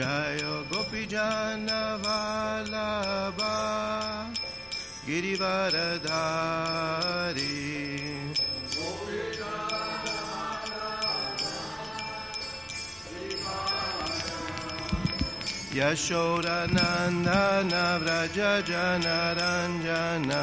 जय गोपी जनवालाबा गिरिवरधारी यशोरनन्दन व्रज जनरञ्जना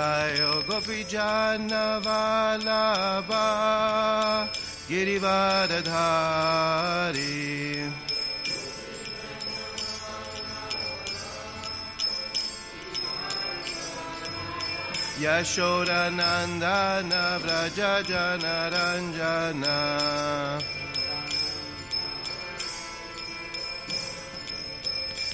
Jayo Gopi Jana Vallabha Girivardhari Yashoda Nandana Vraja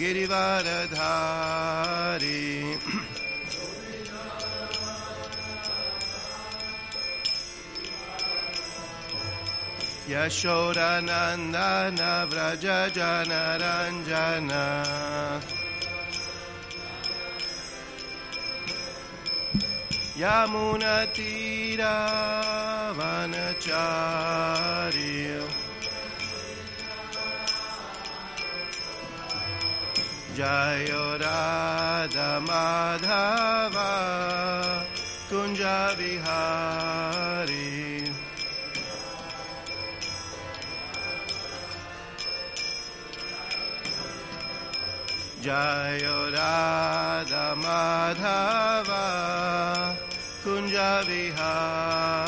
गिरिवारधारी यशोरनन्दन व्रज जनरञ्जन यमुनतीरावनचार्य जय राधा माधव कुञ्ज विहारी जय राधा माधव कुञ्ज Vihari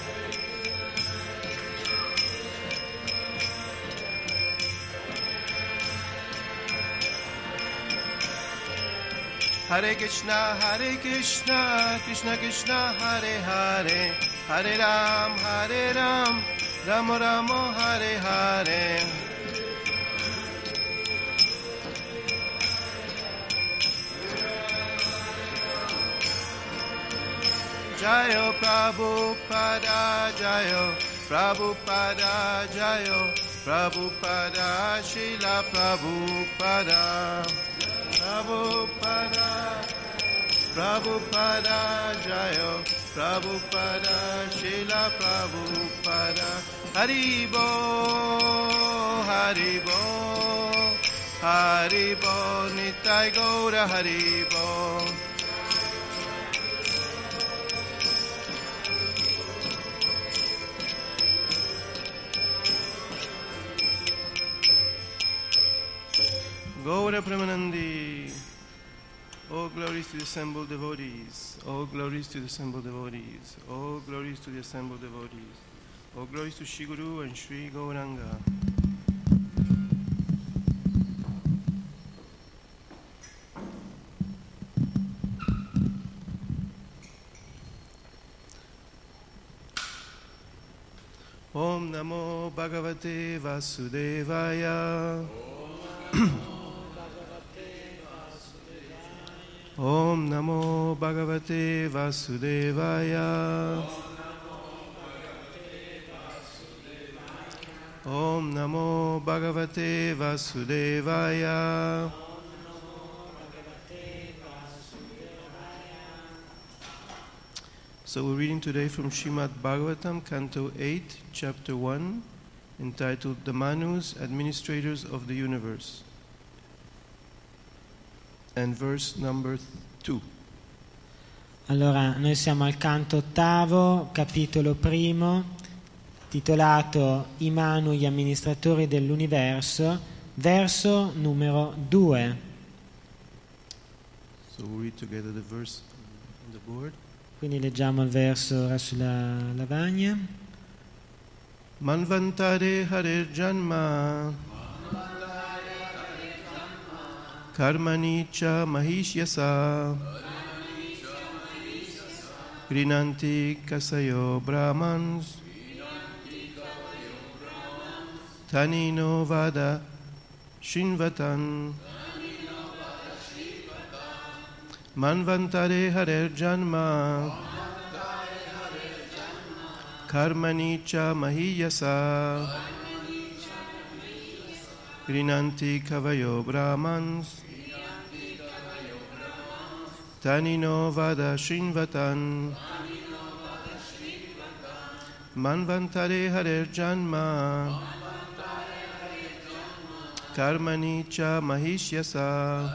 Hare Krishna, Hare Krishna, Krishna Krishna, Hare Hare, Hare Ram, Hare Ram, Ram Ram, Hare Hare. Jayo Prabhupada Jayo Prabhupada Jayo Prabhupada Shila Prabhupada Prabhupada Prabhupada Jaya Prabhupada Shila Prabhupada Haribo Haribo Haribo Nitai Gaura Haribo Gaura Premanandi Gaura Premanandi. All glories to the assembled devotees. All glories to the assembled devotees. All glories to the assembled devotees. All glories to Shri Guru and Shri Gauranga. Om Namo Bhagavate Vasudevaya. Om Namo Bhagavate Vasudevaya. Om Namo Bhagavate Vasudevaya. So we're reading today from Srimad Bhagavatam, Canto 8, Chapter 1, entitled The Manus, Administrators of the Universe, and verse number 2. Allora, noi siamo al canto ottavo, capitolo primo, titolato I Manu, gli amministratori dell'universo, verso numero 2. So we'll read together the verse on the board. Quindi leggiamo il verso ora sulla lavagna. Manvantare Hare Janma Cha Mahishyasa Grinanti Kasayo Brahmans Tanino Vada Shinvatan Manvantare Hare Janma Karmani cha Mahiyasa Grinanti Kavayo Brahmans Tanino Vada Shinvatan Manvantare Hare Janma. Karmani cha Mahishyasa.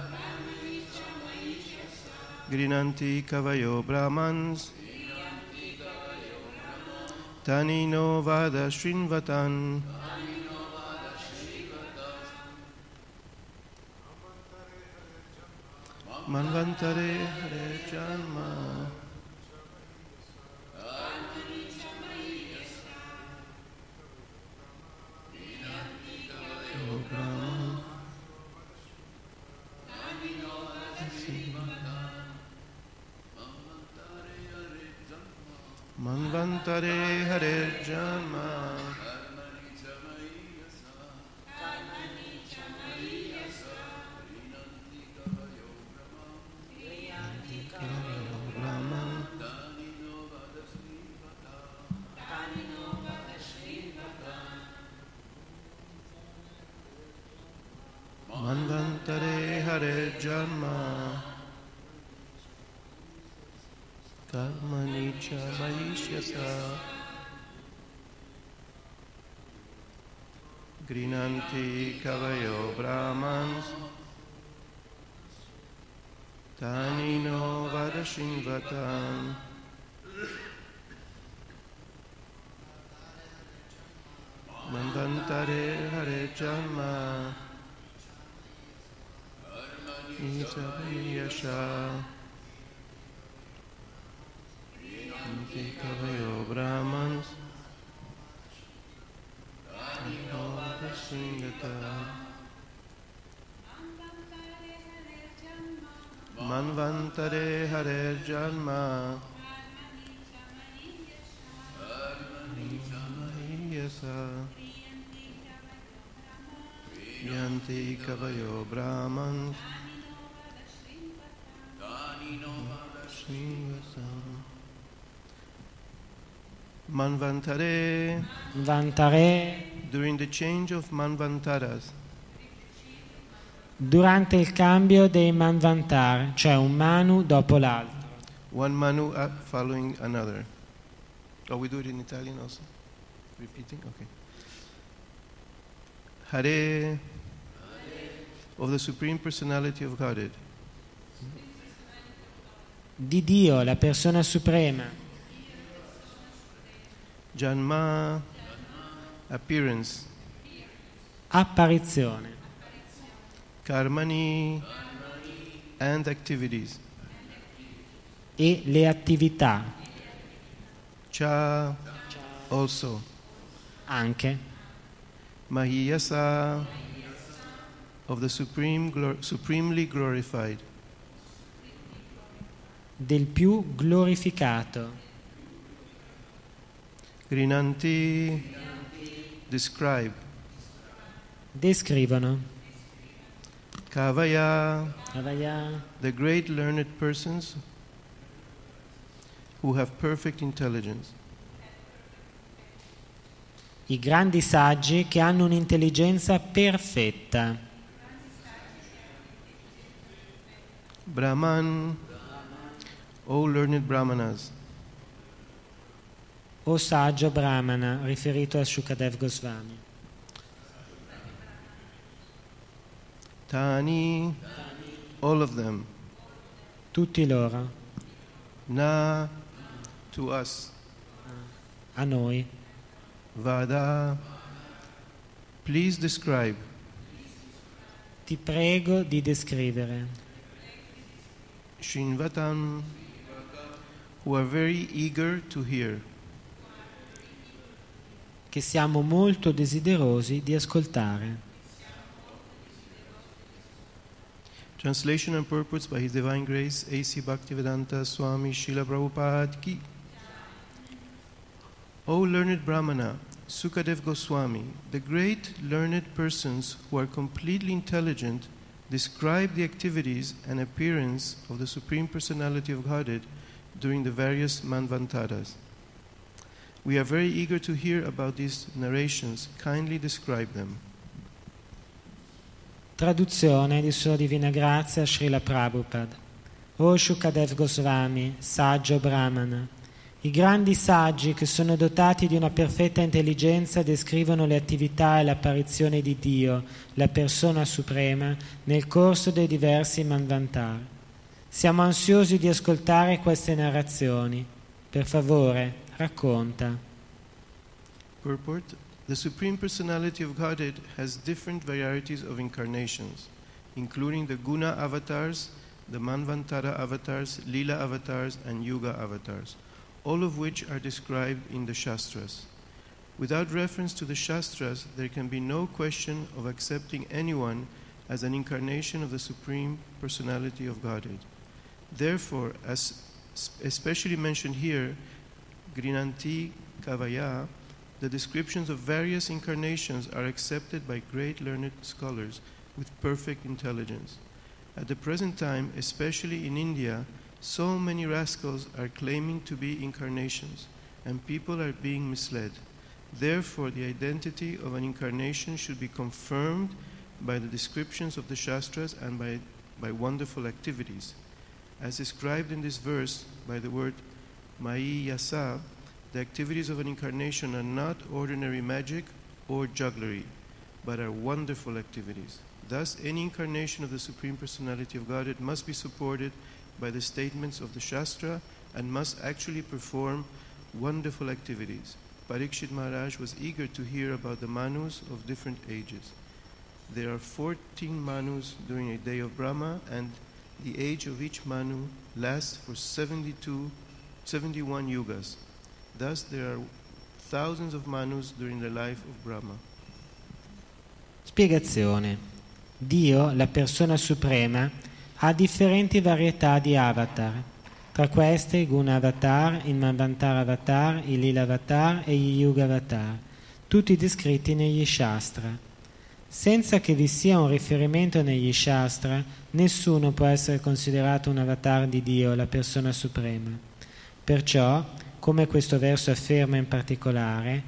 Grinanti Kavayo Brahmans. Tanino Vada Srinvatan मन्वन्तरे हरे चन्मा मन्वन्तरे हरे चर्मा Manvantare Hare Janma Karmani cha Mahishyasa Grinanti Kavayo Brahmans Tanino Vadashingvatan Manvantare Hare Janma Yasha. Yanti Kavayo Brahmans. Singata. Manvantare Hare Janma. Yasa. Yanti Kavayo Brahmans. Manvantare. Vantare During the change of Manvantaras, durante il cambio dei Manvantar, cioè un Manu dopo l'altro. one Manu following another. Oh, we do it in Italian also? Repeating? Okay. Hare of the Supreme Personality of Godhead, Di Dio, la persona suprema, Janma, appearance, apparizione, Karmani, and activities, e le attività, Cha, also, anche. Mahiyasa, of the Supreme, glor- supremely glorified. Del più glorificato, Grinanti, describe. descrivono Kavaya, Avaya, the great learned persons who have perfect intelligence. i grandi saggi che hanno un'intelligenza perfetta, Brahman, O learned Brahmanas, o saggio Brahmana, riferito a Shukadev Goswami. Tani, all of them, Tutti loro, Na, to us, a noi, Vada, please describe. Ti prego di descrivere. Shinvatam, who are very eager to hear. che siamo molto desiderosi di ascoltare. Translation and purports by His Divine Grace, A.C. Bhaktivedanta Swami Srila Prabhupada Ki. O learned Brahmana, Sukadev Goswami, the great learned persons who are completely intelligent describe the activities and appearance of the Supreme Personality of Godhead during the various Manvantaras. We are very eager to hear about these narrations. Kindly describe them. Traduzione di Sua Divina Grazia Srila Prabhupada. O Shukadev Goswami, saggio Brahmana, i grandi saggi che sono dotati di una perfetta intelligenza descrivono le attività e l'apparizione di Dio, la persona suprema, nel corso dei diversi Manvantar. Siamo ansiosi di ascoltare queste narrazioni. Per favore, racconta. Purport The Supreme Personality of Godhead has different varieties of incarnations, including the Guna avatars, the Manvantara avatars, Lila avatars, and Yuga avatars, all of which are described in the Shastras. Without reference to the Shastras, there can be no question of accepting anyone as an incarnation of the Supreme Personality of Godhead. Therefore, as especially mentioned here, Grinanti Kavaya, the descriptions of various incarnations are accepted by great learned scholars with perfect intelligence. At the present time, especially in India, so many rascals are claiming to be incarnations, and people are being misled. Therefore, the identity of an incarnation should be confirmed by the descriptions of the Shastras and by, by wonderful activities. As described in this verse by the word Mai Yasa, the activities of an incarnation are not ordinary magic or jugglery, but are wonderful activities. Thus, any incarnation of the Supreme Personality of Godhead must be supported by the statements of the Shastra and must actually perform wonderful activities. Parikshit Maharaj was eager to hear about the Manus of different ages. There are 14 manus during a day of Brahma, and the age of each manu lasts for 72, 71 yugas. Thus, there are thousands of manus during the life of Brahma. Spiegazione. Dio, la persona suprema, ha differenti varietà di avatar. Tra queste Guna Avatar, il Manvantar Avatar, il Lila Avatar e gli Yuga Avatar, tutti descritti negli Shastra. Senza che vi sia un riferimento negli Shastra, nessuno può essere considerato un avatar di Dio, la persona suprema. Perciò, come questo verso afferma in particolare,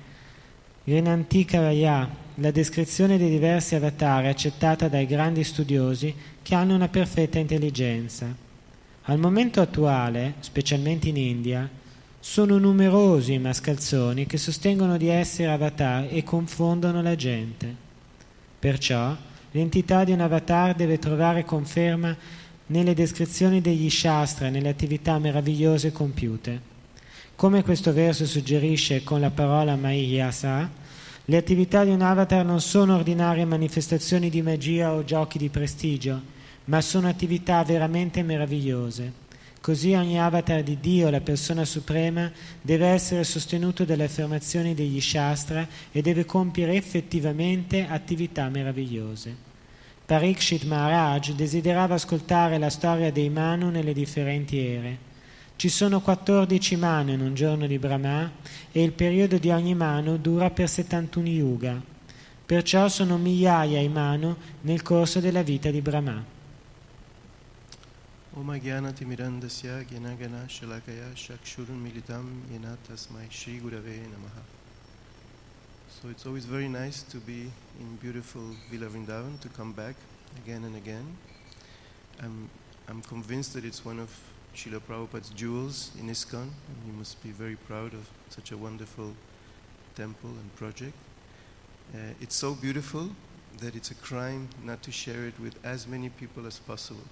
Rinantika Raya, la descrizione dei diversi avatar è accettata dai grandi studiosi che hanno una perfetta intelligenza. Al momento attuale, specialmente in India, sono numerosi i mascalzoni che sostengono di essere avatar e confondono la gente. Perciò l'entità di un avatar deve trovare conferma nelle descrizioni degli Shastra nelle attività meravigliose compiute. Come questo verso suggerisce con la parola Mahiyasa, le attività di un avatar non sono ordinarie manifestazioni di magia o giochi di prestigio, ma sono attività veramente meravigliose. Così ogni avatar di Dio, la persona suprema, deve essere sostenuto dalle affermazioni degli Shastra e deve compiere effettivamente attività meravigliose. Parikshit Maharaj desiderava ascoltare la storia dei Manu nelle differenti ere. Ci sono 14 Manu in un giorno di Brahma e il periodo di ogni Manu dura per 71 yuga. Perciò sono migliaia i Manu nel corso della vita di Brahma. So it's always very nice to be in beautiful Villa Vrindavan, to come back again and again. I'm, I'm convinced that it's one of Srila Prabhupada's jewels in ISKCON, and he must be very proud of such a wonderful temple and project. Uh, it's so beautiful that it's a crime not to share it with as many people as possible.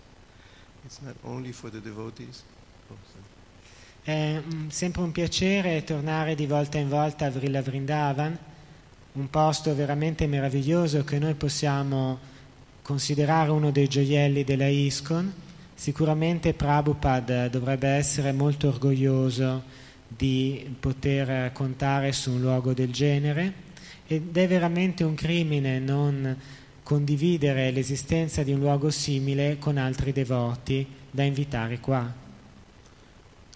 È mm, sempre un piacere tornare di volta in volta a Vrila Vrindavan, un posto veramente meraviglioso che noi possiamo considerare uno dei gioielli della ISKCON. Sicuramente Prabhupada dovrebbe essere molto orgoglioso di poter contare su un luogo del genere ed è veramente un crimine non condividere l'esistenza di un luogo simile con altri devoti da invitare qua.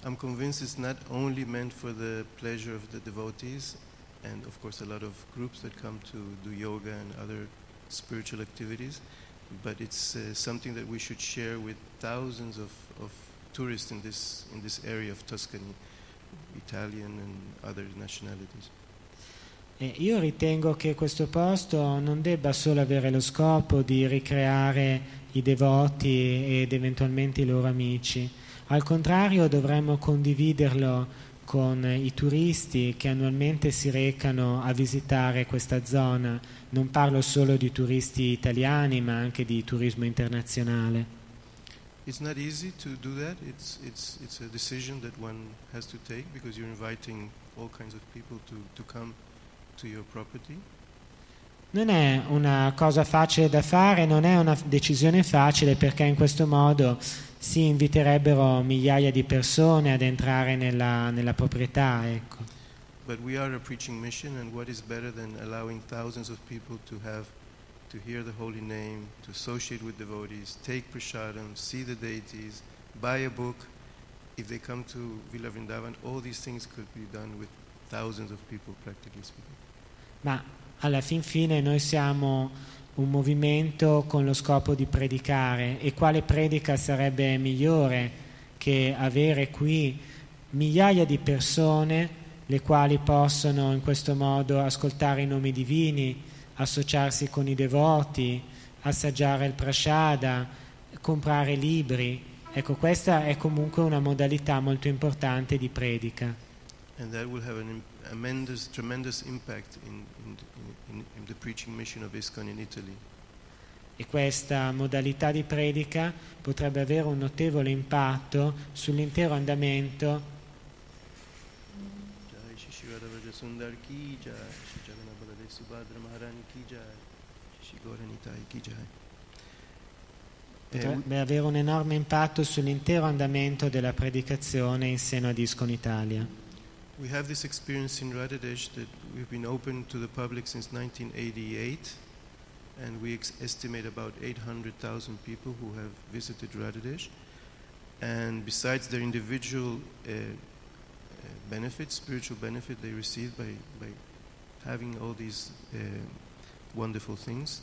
I'm convinced it's not only meant for the pleasure of the devotees and of course a lot of groups that come to do yoga and other spiritual activities, but it's uh, something that we should share with thousands of, of tourists in this, in this area of Tuscany, Italian and other nationalities. E io ritengo che questo posto non debba solo avere lo scopo di ricreare i devoti ed eventualmente i loro amici, al contrario dovremmo condividerlo con i turisti che annualmente si recano a visitare questa zona. Non parlo solo di turisti italiani, ma anche di turismo internazionale. It's not easy to do that. It's, it's, it's a decision that one has to take because you're inviting all kinds of people to, to come non è una cosa facile da fare, non è una decisione facile perché in questo modo si inviterebbero migliaia di persone ad entrare nella, nella proprietà. Ecco. But we are a preaching mission and what is better than allowing thousands of people to have to hear the holy name, to associate with devotees, take prasadam, see the deities, buy a book. If they come to Villa Vrindavan, all these things could be done with thousands of people, practically speaking ma alla fin fine noi siamo un movimento con lo scopo di predicare e quale predica sarebbe migliore che avere qui migliaia di persone le quali possono in questo modo ascoltare i nomi divini, associarsi con i devoti, assaggiare il prashada, comprare libri. Ecco, questa è comunque una modalità molto importante di predica. And that will have an tremendous, tremendous impact in, in, in, in the preaching mission of ISKCON in Italy. E questa modalità di predica potrebbe avere un notevole impatto sull'intero andamento Potrebbe avere un enorme impatto sull'intero andamento della predicazione in seno a Discon Italia. We have this experience in Radhadesh that we've been open to the public since 1988, and we ex- estimate about 800,000 people who have visited Radhadesh. And besides their individual uh, uh, benefits, spiritual benefit they receive by, by having all these uh, wonderful things,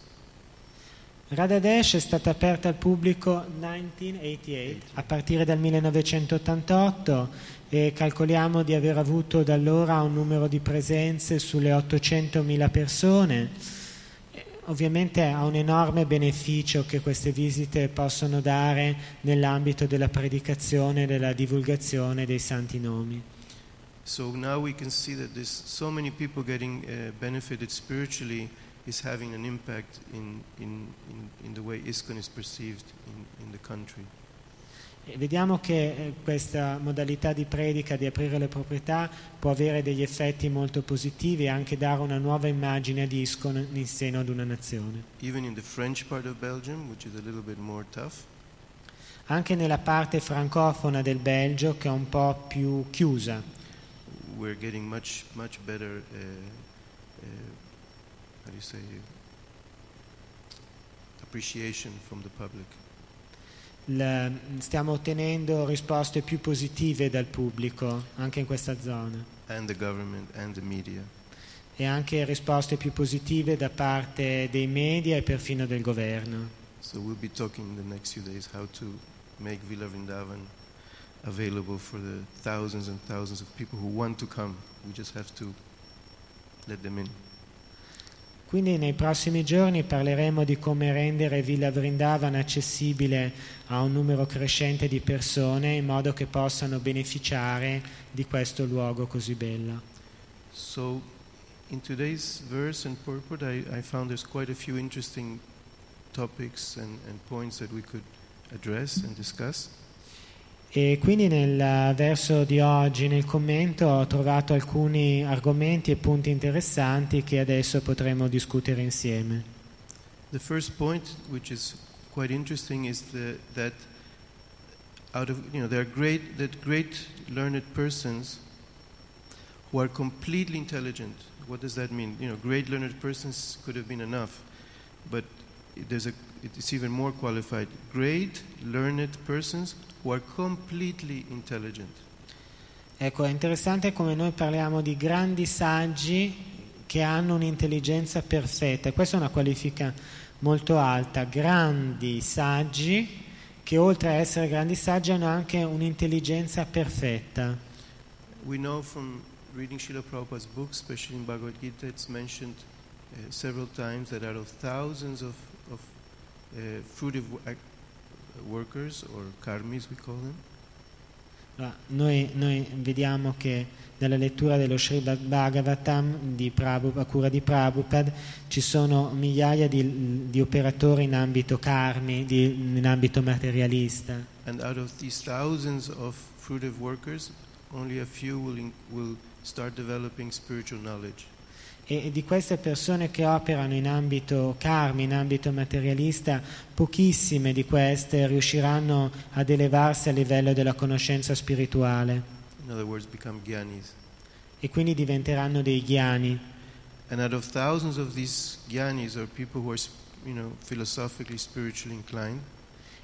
Radhadesh è stata aperta al pubblico 1988, a partire dal 1988 e calcoliamo di aver avuto da allora un numero di presenze sulle 800.000 persone. Ovviamente ha un enorme beneficio che queste visite possono dare nell'ambito della predicazione e della divulgazione dei santi nomi. So now we can see that there's so many people getting uh, benefited spiritually is having an impact in, in, in, in the way ISKCON is perceived in, in the country. Vediamo che eh, questa modalità di predica, di aprire le proprietà, può avere degli effetti molto positivi e anche dare una nuova immagine di ISCON in seno ad una nazione. In Belgium, tough, Anche nella parte francofona del Belgio, che è un po' più chiusa, we're getting much, much better, uh, uh, how do you say, appreciation from the public. La- stiamo ottenendo risposte più positive dal pubblico, anche in questa zona, e anche risposte più positive da parte dei media e perfino del governo. So we'll be talking in the next few days how to make Villa Vrindavan available for the thousands and thousands of people who want to come. We just have to let them in. Quindi nei prossimi giorni parleremo di come rendere Villa Vrindavan accessibile a un numero crescente di persone in modo che possano beneficiare di questo luogo così bello. So in today's verse and purport, I, I found there's quite a few interesting topics and, and points that we could address and discuss. E quindi nel verso di oggi, nel commento, ho trovato alcuni argomenti e punti interessanti che adesso potremo discutere insieme. The first point, which is quite interesting, is the, that out of you know there are great that great learned persons who are completely intelligent. What does that mean? You know, great learned persons could have been enough, but there's a it's even more qualified. Great learned persons who are completely intelligent. Ecco, è interessante come noi parliamo di grandi saggi che hanno un'intelligenza perfetta. Questa è una qualifica molto alta. Grandi saggi che oltre a essere grandi saggi hanno anche un'intelligenza perfetta. We know from reading Srila Prabhupada's books, especially in Bhagavad Gita, it's mentioned uh, several times that out of thousands of, of uh, wo- ac- workers, or karmis we call them, Allora, Noi, noi vediamo che nella lettura dello Srimad Bhagavatam di Prabhupada, a cura di Prabhupada ci sono migliaia di, di operatori in ambito karmi, di- in ambito materialista. and out of these thousands of fruitive workers, only a few will, will start developing spiritual knowledge. E di queste persone che operano in ambito karmi, in ambito materialista, pochissime di queste riusciranno ad elevarsi a livello della conoscenza spirituale In other words, become gyanis. e quindi diventeranno dei ghiani. And out of thousands of these gyanis, or people who are, you know, philosophically, spiritually inclined,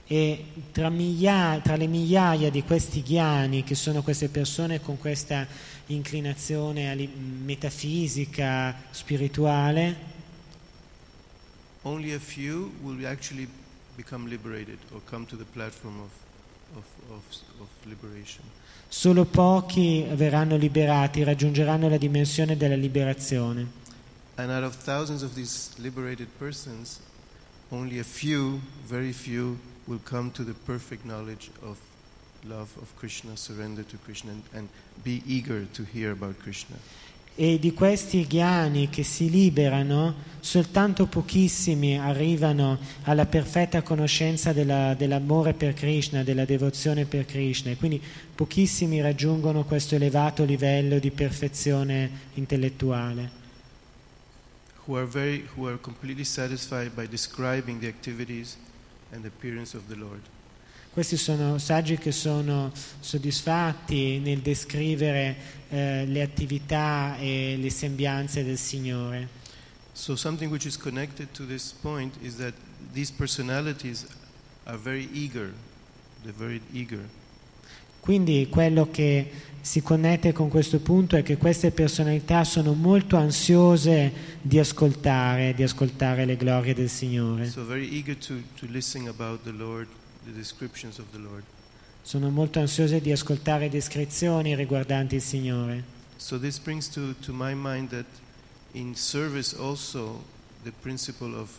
E tra, miglia- tra le migliaia di questi ghiani, che sono queste persone con questa inclinazione metafisica, spirituale, only a few will actually become liberated or come to the platform of, of, of, of liberation. solo pochi verranno liberati, raggiungeranno la dimensione della liberazione. And out of thousands of these liberated persons, only a few, very few, will come to the perfect knowledge of love of Krishna, surrender to Krishna, and, and be eager to hear about Krishna. E di questi ghiani che si liberano, soltanto pochissimi arrivano alla perfetta conoscenza della- dell'amore per Krishna, della devozione per Krishna, e quindi pochissimi raggiungono questo elevato livello di perfezione intellettuale. who are, very, who are completely satisfied by describing the activities and the appearance of the Lord. Questi sono saggi che sono soddisfatti nel descrivere eh, le attività e le sembianze del Signore. So, something which is connected to this point is that these personalities are very eager. They're very eager. Quindi quello che si connette con questo punto è che queste personalità sono molto ansiose di ascoltare, di ascoltare le glorie del Signore. So, to, to Lord. Sono molto ansiose di ascoltare descrizioni riguardanti il Signore. So, this brings to, to my mind that in service also the principle of,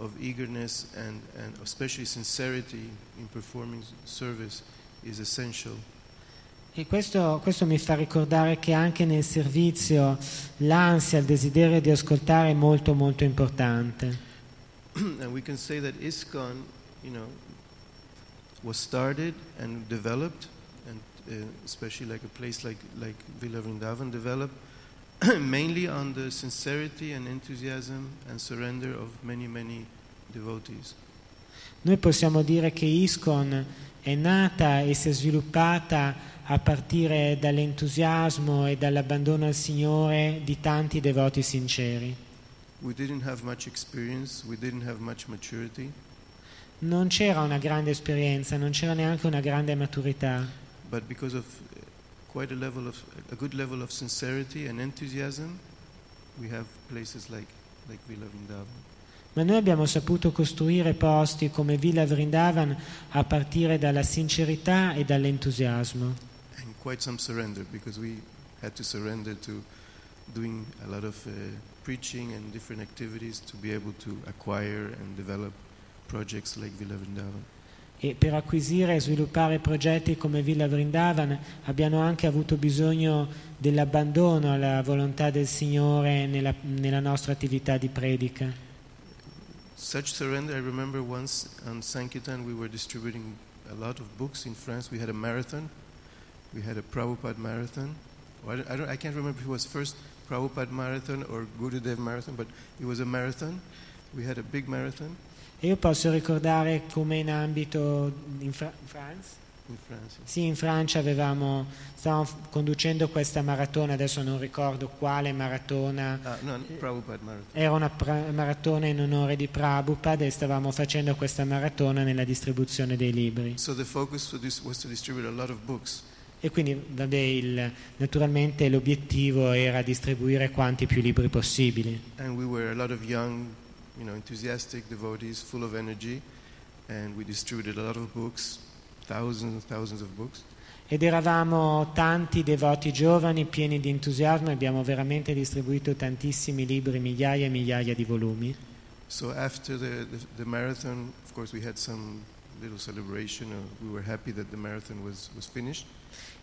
of eagerness and, and especially sincerity in performing service. E questo, questo mi fa ricordare che anche nel servizio l'ansia, il desiderio di ascoltare è molto molto importante. and we can say that ISKCON, you know, was started and developed, and uh, especially like a place like, like Villa Vrindavan developed, mainly on the sincerity and enthusiasm and surrender of many, many devotees. Noi possiamo dire che ISKCON è nata e si è sviluppata a partire dall'entusiasmo e dall'abbandono al Signore di tanti devoti sinceri. Non c'era una grande esperienza, non c'era neanche una grande maturità, but because of uh, quite a level of a good level of sincerity and enthusiasm, we have places like like Villa Vrindavan. Ma noi abbiamo saputo costruire posti come Villa Vrindavan a partire dalla sincerità e dall'entusiasmo. and quite some surrender because we had to surrender to doing a lot of uh, preaching and different activities to be able to acquire and develop projects like Villa Vrindavan. E per acquisire e sviluppare progetti come Villa Vrindavan abbiamo anche avuto bisogno dell'abbandono alla volontà del Signore nella, nella nostra attività di predica. Such surrender, I remember once on Sankirtan we were distributing a lot of books in France. We had a marathon. We had a Prabhupada marathon. Or I, don't, I, don't, I can't remember if it was first Prabhupada marathon or Gurudev marathon, but it was a marathon. We had a big marathon E io posso ricordare come in ambito in Fra- France? In. Sì, in Francia avevamo, stavamo conducendo questa maratona, adesso non ricordo quale maratona, Ah, no, marathon. era una pra- maratona in onore di Prabhupada e stavamo facendo questa maratona nella distribuzione dei libri. So. E quindi vabbè, il- naturalmente l'obiettivo era distribuire quanti più libri possibili. And we were a lot of young, you know, enthusiastic devotees, full of energy, and we distributed a lot of books, thousands and thousands. Ed eravamo tanti devoti giovani pieni di entusiasmo e abbiamo veramente distribuito tantissimi libri, migliaia e migliaia di volumi. So after the, the, the marathon, of course, we had some little celebration. Uh, we were happy that the marathon was, was finished.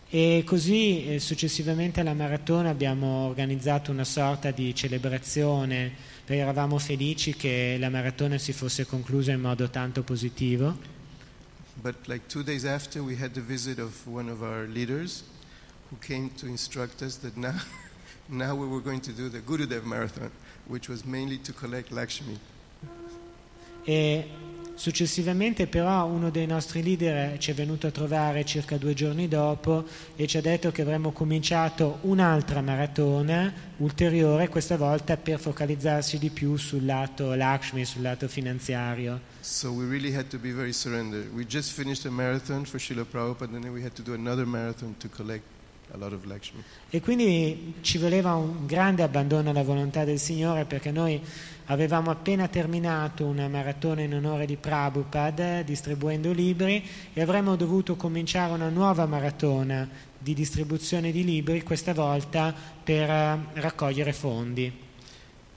E così eh, successivamente alla maratona abbiamo organizzato una sorta di celebrazione perché eravamo felici che la maratona si fosse conclusa in modo tanto positivo. But like two days after, we had the visit of one of our leaders who came to instruct us that now, now we were going to do the Gurudev marathon, which was mainly to collect Lakshmi. E successivamente però uno dei nostri leader ci è venuto a trovare circa due giorni dopo e ci ha detto che avremmo cominciato un'altra maratona ulteriore, questa volta per focalizzarsi di più sul lato Lakshmi, sul lato finanziario. So we really had to be very surrendered. We just finished a marathon for Srila Prabhupada, and then we had to do another marathon to collect a lot of Lakshmi. E quindi ci voleva un grande abbandono alla volontà del Signore perché noi avevamo appena terminato una maratona in onore di Prabhupada distribuendo libri e avremmo dovuto cominciare una nuova maratona di distribuzione di libri, questa volta per eh, raccogliere fondi.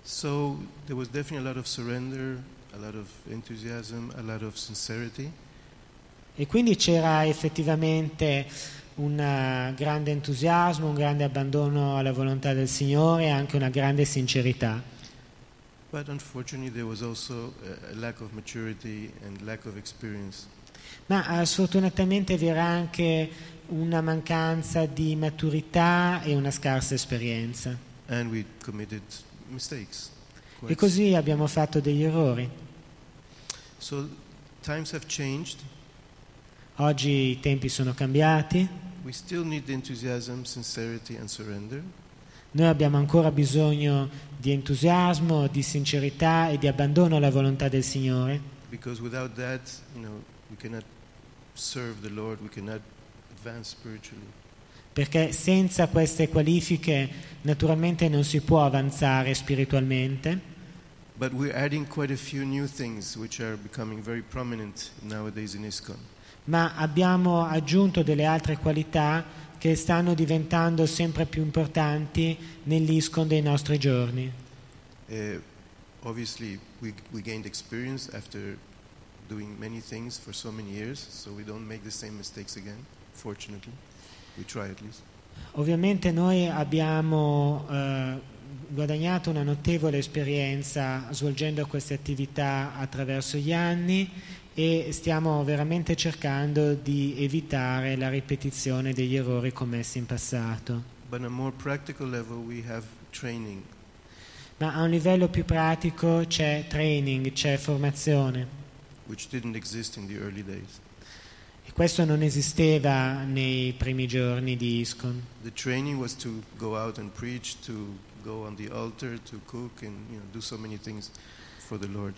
So there was definitely a lot of surrender, a lot of enthusiasm, a lot of sincerity. E quindi c'era effettivamente un eh, grande entusiasmo, un grande abbandono alla volontà del Signore e anche una grande sincerità. Ma eh, sfortunatamente vi era anche una mancanza di maturità e una scarsa esperienza. Mistakes. E così abbiamo fatto degli errori. So times have changed. Oggi i tempi sono cambiati, We still need enthusiasm, sincerity, and surrender. noi abbiamo ancora bisogno di entusiasmo, di sincerità e di abbandono alla volontà del Signore, Because without that, you know, we cannot serve the Lord, we cannot advance spiritually. perché senza queste qualifiche naturalmente non si può avanzare spiritualmente, But we're adding quite a few new things which are becoming very prominent nowadays in ISKCON. Ma abbiamo aggiunto delle altre qualità che stanno diventando sempre più importanti nell'ISCON dei nostri giorni. Uh, obviously, we, we gained experience after doing many things for so many years, so we don't make the same mistakes again, fortunately. We try at least. Ovviamente noi abbiamo eh, guadagnato una notevole esperienza svolgendo queste attività attraverso gli anni e stiamo veramente cercando di evitare la ripetizione degli errori commessi in passato. Ma a un livello più pratico c'è training, c'è formazione e questo non esisteva nei primi giorni di ISCON. The training was to go out and preach, to go on the altar, to cook, and you know, do so many things for the Lord.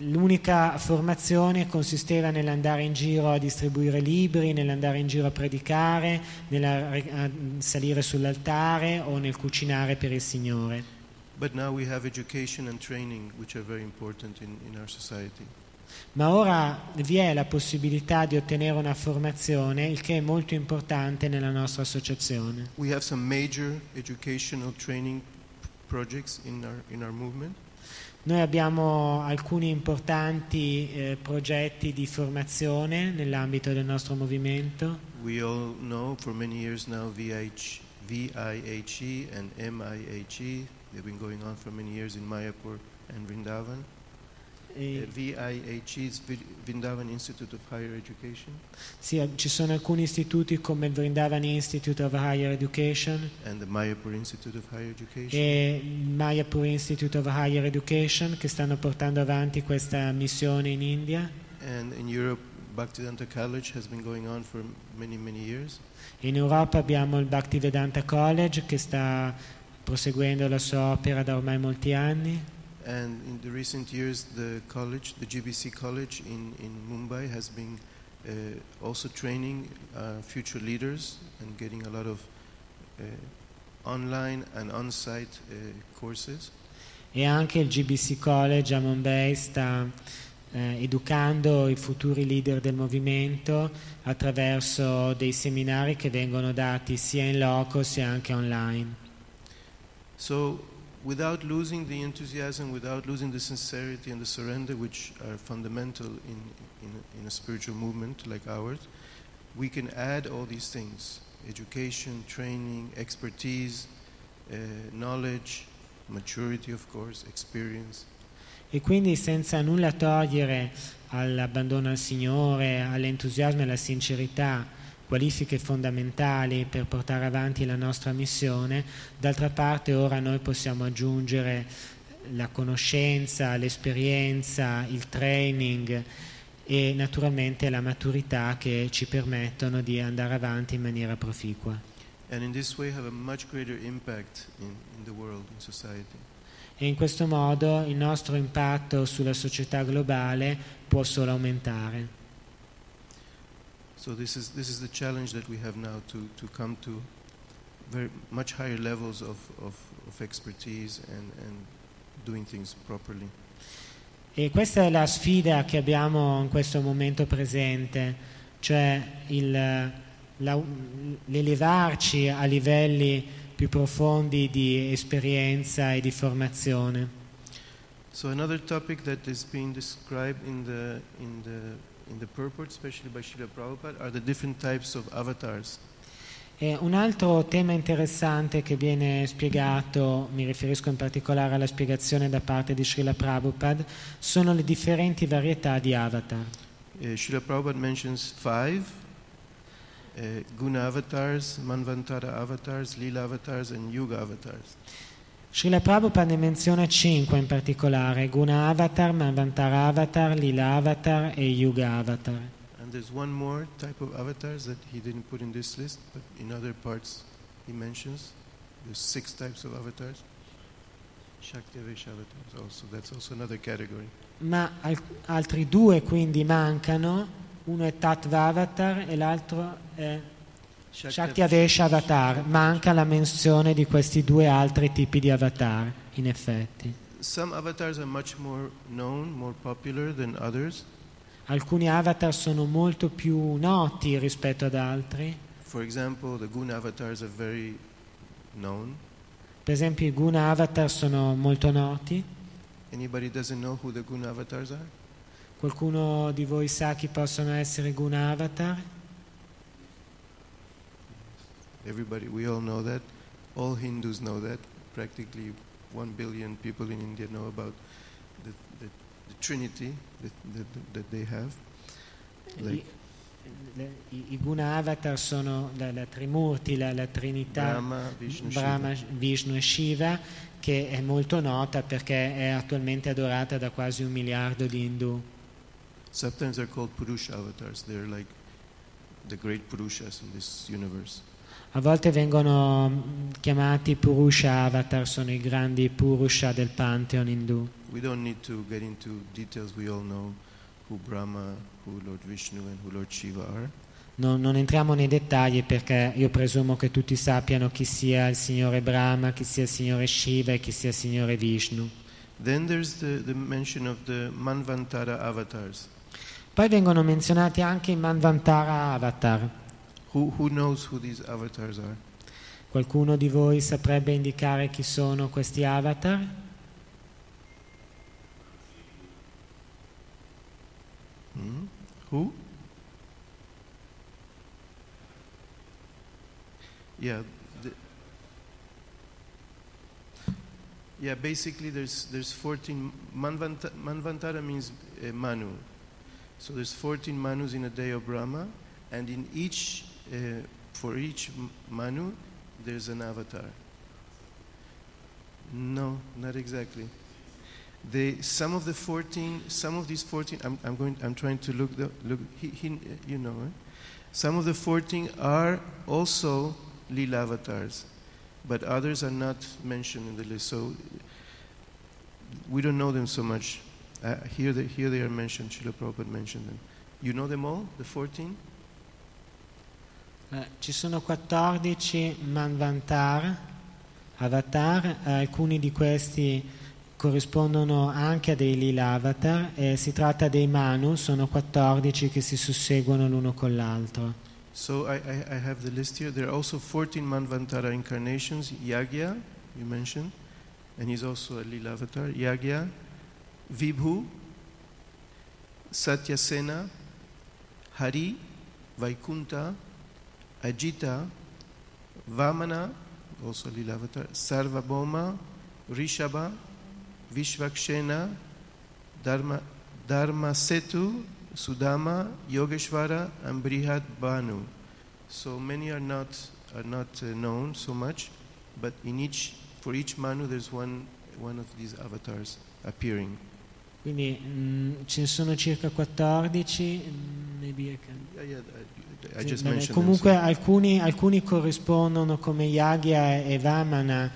L'unica formazione consisteva nell'andare in giro a distribuire libri, nell'andare in giro a predicare, nella a salire sull'altare o nel cucinare per il Signore. Training, in, in. Ma ora vi è la possibilità di ottenere una formazione, il che è molto importante nella nostra associazione. We have some major educational training projects in our, in our movement. Noi abbiamo alcuni importanti eh, progetti di formazione nell'ambito del nostro movimento. We all know for many years now VIH, VIHE and MIHE. They've been going on for many years in Mayapur and Vrindavan. E- VIHE is Vi- Vrindavan Institute of Higher Education, sì, ci sono alcuni istituti come il Vrindavan Institute of Higher Education and the Mayapur Institute of Higher Education. e il Mayapur Institute of Higher Education che stanno portando avanti questa missione in India. And in Europe, Bhaktivedanta College has been going on for many, many years. In Europa abbiamo il Bhaktivedanta College che sta proseguendo la sua opera da ormai molti anni. And in the recent years, the college, the GBC College in, in Mumbai, has been uh, also training uh, future leaders and getting a lot of uh, online and on site uh, courses. E anche il GBC College a Mumbai sta eh, educando i futuri leader del movimento attraverso dei seminari che vengono dati sia in loco sia anche online. So, without losing the enthusiasm, without losing the sincerity and the surrender, which are fundamental in, in, in a spiritual movement like ours, we can add all these things education, training, expertise, uh, knowledge, maturity, of course, experience. E quindi senza nulla togliere all'abbandono al Signore, all'entusiasmo e alla sincerità, qualifiche fondamentali per portare avanti la nostra missione, d'altra parte ora noi possiamo aggiungere la conoscenza, l'esperienza, il training e naturalmente la maturità che ci permettono di andare avanti in maniera proficua. In in, in world. E in questo modo il nostro impatto sulla società globale può solo aumentare. So this is this is the challenge that we have now to, to come to very much higher levels of, of, of expertise and, and doing things properly. E questa è la sfida che abbiamo in questo momento presente, cioè il, la- l'elevarci a livelli più profondi di esperienza e di formazione. So another topic that is being described in the in the in the purport, especially by Srila Prabhupada, are the different types of avatars. E un altro tema interessante che viene spiegato, mi riferisco in particolare alla spiegazione da parte di Srila Prabhupada, sono le differenti varietà di avatar. Uh, Srila Prabhupada mentions five uh, guna avatars, manvantara avatars, lila avatars, and yuga avatars. Srila Prabhupada ne menziona cinque in particolare, Guna Avatar, Manvantara Avatar, Lila Avatar e Yuga Avatar. And there's one more type of avatars that he didn't put in this list, but in other parts he mentions. There's six types of avatars. Shakti Avesha avatars also. That's also another category. Ma al- altri due quindi mancano, uno è Tattva Avatar e l'altro è Shakti Avesha Avatar. Manca la menzione di questi due altri tipi di avatar, in effetti. More known, more. Alcuni avatar sono molto più noti rispetto ad altri. Example. Per esempio i Guna Avatar sono molto noti. Qualcuno di voi sa chi possono essere Guna Avatar? Everybody, we all know that. All Hindus know that. Practically one billion people in India know about the, the, the Trinity that, that, that they have. Like I, i Guna Avatar sono la, la Trimurti, la, la Trinità Brahma, Vishnu, Brahma, Shiva. Vishnu e Shiva, che è molto nota perché è attualmente adorata da quasi un miliardo di Hindu. Sometimes they're called Purusha avatars. They're like the great Purushas in this universe. A volte vengono mm, chiamati Purusha Avatar, sono i grandi Purusha del Pantheon Hindu. We don't need to get into details. We all know who Brahma, who Lord Vishnu, and who Lord Shiva are. Non, non entriamo nei dettagli perché io presumo che tutti sappiano chi sia il Signore Brahma, chi sia il Signore Shiva e chi sia il Signore Vishnu. Then there's the, the mention of the Manvantara avatars. Poi vengono menzionati anche i Manvantara Avatar. Who, who knows who these avatars are? Qualcuno di voi saprebbe indicare chi sono questi avatar? Hmm? Who? Yeah. The, yeah, basically there's, there's 14, Manvanta, Manvantara means uh, Manu. So there's 14 Manus in a day of Brahma, and in each, for each Manu, there's an avatar. No, not exactly. They, some of the 14, some of these 14, I'm, I'm going, I'm trying to look, the, look he, he, you know, eh? some of the 14 are also Lila avatars, but others are not mentioned in the list. So we don't know them so much. Uh, here, they, here they are mentioned. Srila Prabhupada mentioned them. You know them all, the 14? Eh, ci sono 14 Manvantar, avatar, eh, alcuni di questi corrispondono anche a dei Lila avatar e si tratta dei Manu, sono 14 che si susseguono l'uno con l'altro. So I, I, I have the list here. There are also 14 Manvantara incarnations. Yagya, you mentioned, and he's also a Lila avatar. Yagya, Vibhu, Satyasena, Hari, Vaikunta, Ajita, Vamana, also Lila avatar, Sarvabhoma, Rishabha, Vishvakshena, Dharma, Dharma Setu, Sudama, Yogeshwara, and Brihad Banu. So many are not are not uh, known so much, but in each for each Manu there's one one of these avatars appearing. Quindi mm, ce ne sono circa 14, mm, maybe I can- Yeah, yeah, Sì, comunque alcuni, alcuni corrispondono come Yagya e Vamana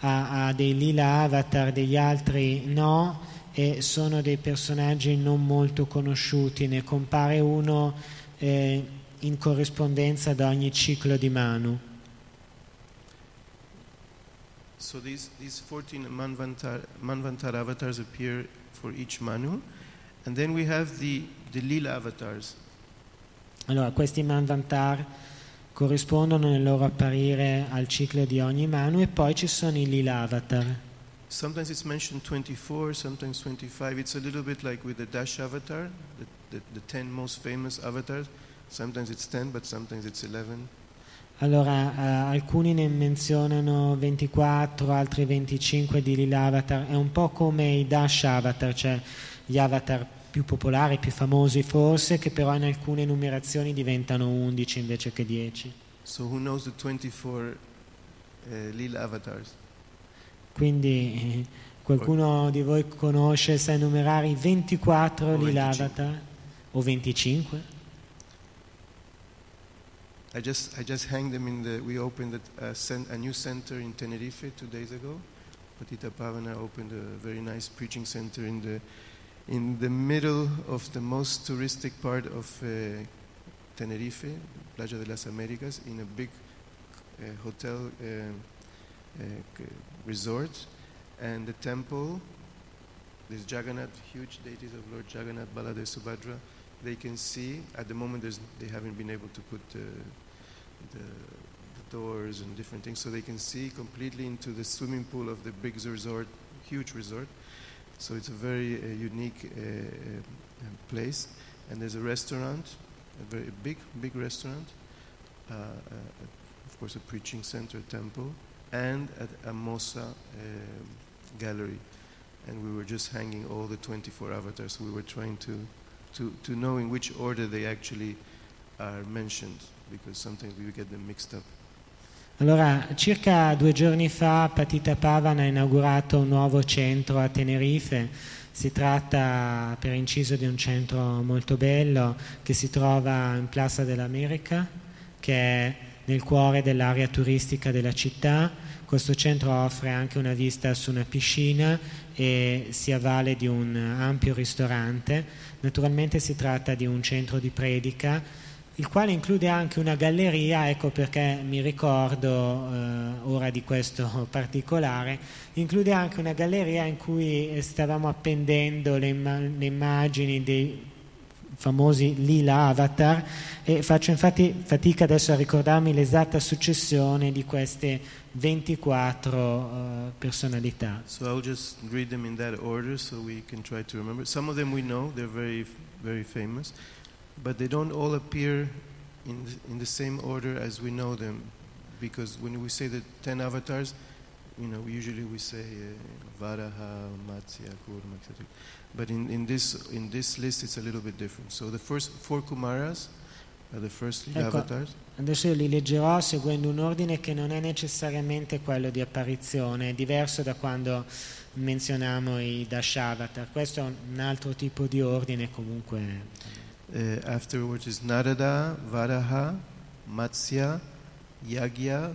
a, a dei lila avatar, degli altri no, e sono dei personaggi non molto conosciuti, ne compare uno eh, in corrispondenza ad ogni ciclo di Manu. So these these 14 Manvantar, Manvantar avatars appear for each Manu, and then we have the the Lila avatars. Allora, questi Manvantar corrispondono nel loro apparire al ciclo di ogni Manu e poi ci sono i lila avatar. Sometimes it's mentioned 24, sometimes 25. It's a little bit like with the Dash avatar, the, the, the 10 most famous avatars. Sometimes it's 10, but sometimes it's 11. Allora, eh, alcuni ne menzionano 24, altri 25 di Lila Avatar. È un po' come i Dash Avatar, cioè gli avatar più popolari, più famosi forse, che però in alcune numerazioni diventano 11 invece che 10. So who knows the 24 uh, Lila avatars? Quindi eh, qualcuno di voi conosce, sa enumerare i 24 O lila 25. avatar? O 25? I just I just hanged them in the. We opened a, cen- a new center in Tenerife two days ago. Patita Pavana opened a very nice preaching center in the in the middle of the most touristic part of uh, Tenerife, Playa de las Americas, in a big uh, hotel uh, uh, resort, and the temple. this Jagannath, huge deities of Lord Jagannath, Baladev, Subhadra. They can see. At the moment, they haven't been able to put uh, the, the doors and different things, so they can see completely into the swimming pool of the big resort, huge resort. So it's a very uh, unique uh, uh, place. And there's a restaurant, a very big, big restaurant. Uh, of course, a preaching center, temple, and at a Mosa um, gallery. And we were just hanging all the 24 avatars. We were trying to, to, to know in which order they actually are mentioned, because sometimes we get them mixed up. Allora, circa due giorni fa Patita Pavan ha inaugurato un nuovo centro a Tenerife. Si tratta per inciso di un centro molto bello che si trova in Plaza dell'America, che è nel cuore dell'area turistica della città. Questo centro offre anche una vista su una piscina e si avvale di un ampio ristorante. Naturalmente si tratta di un centro di predica il quale include anche una galleria, ecco perché mi ricordo eh, ora di questo particolare, include anche una galleria in cui stavamo appendendo le, le immagini dei famosi lila avatar e faccio infatti fatica adesso a ricordarmi l'esatta successione di queste 24 eh, personalità. So I'll just read them in that order so we can try to remember. Some of them we know, they're very, very famous, but they don't all appear in the, in the same order as we know them. Because when we say the 10 avatars, you know, usually we say uh, Varaha, Matsya, Kurma, etc. But in, in, this, in this list, it's a little bit different. So the first four Kumaras are the first Ecco. avatars. Adesso io li leggerò seguendo un ordine che non è necessariamente quello di apparizione, è diverso da quando menzioniamo i Dashavatar. Questo è un altro tipo di ordine comunque. Uh, afterwards is Narada, Varaha, Matsya, Yagya,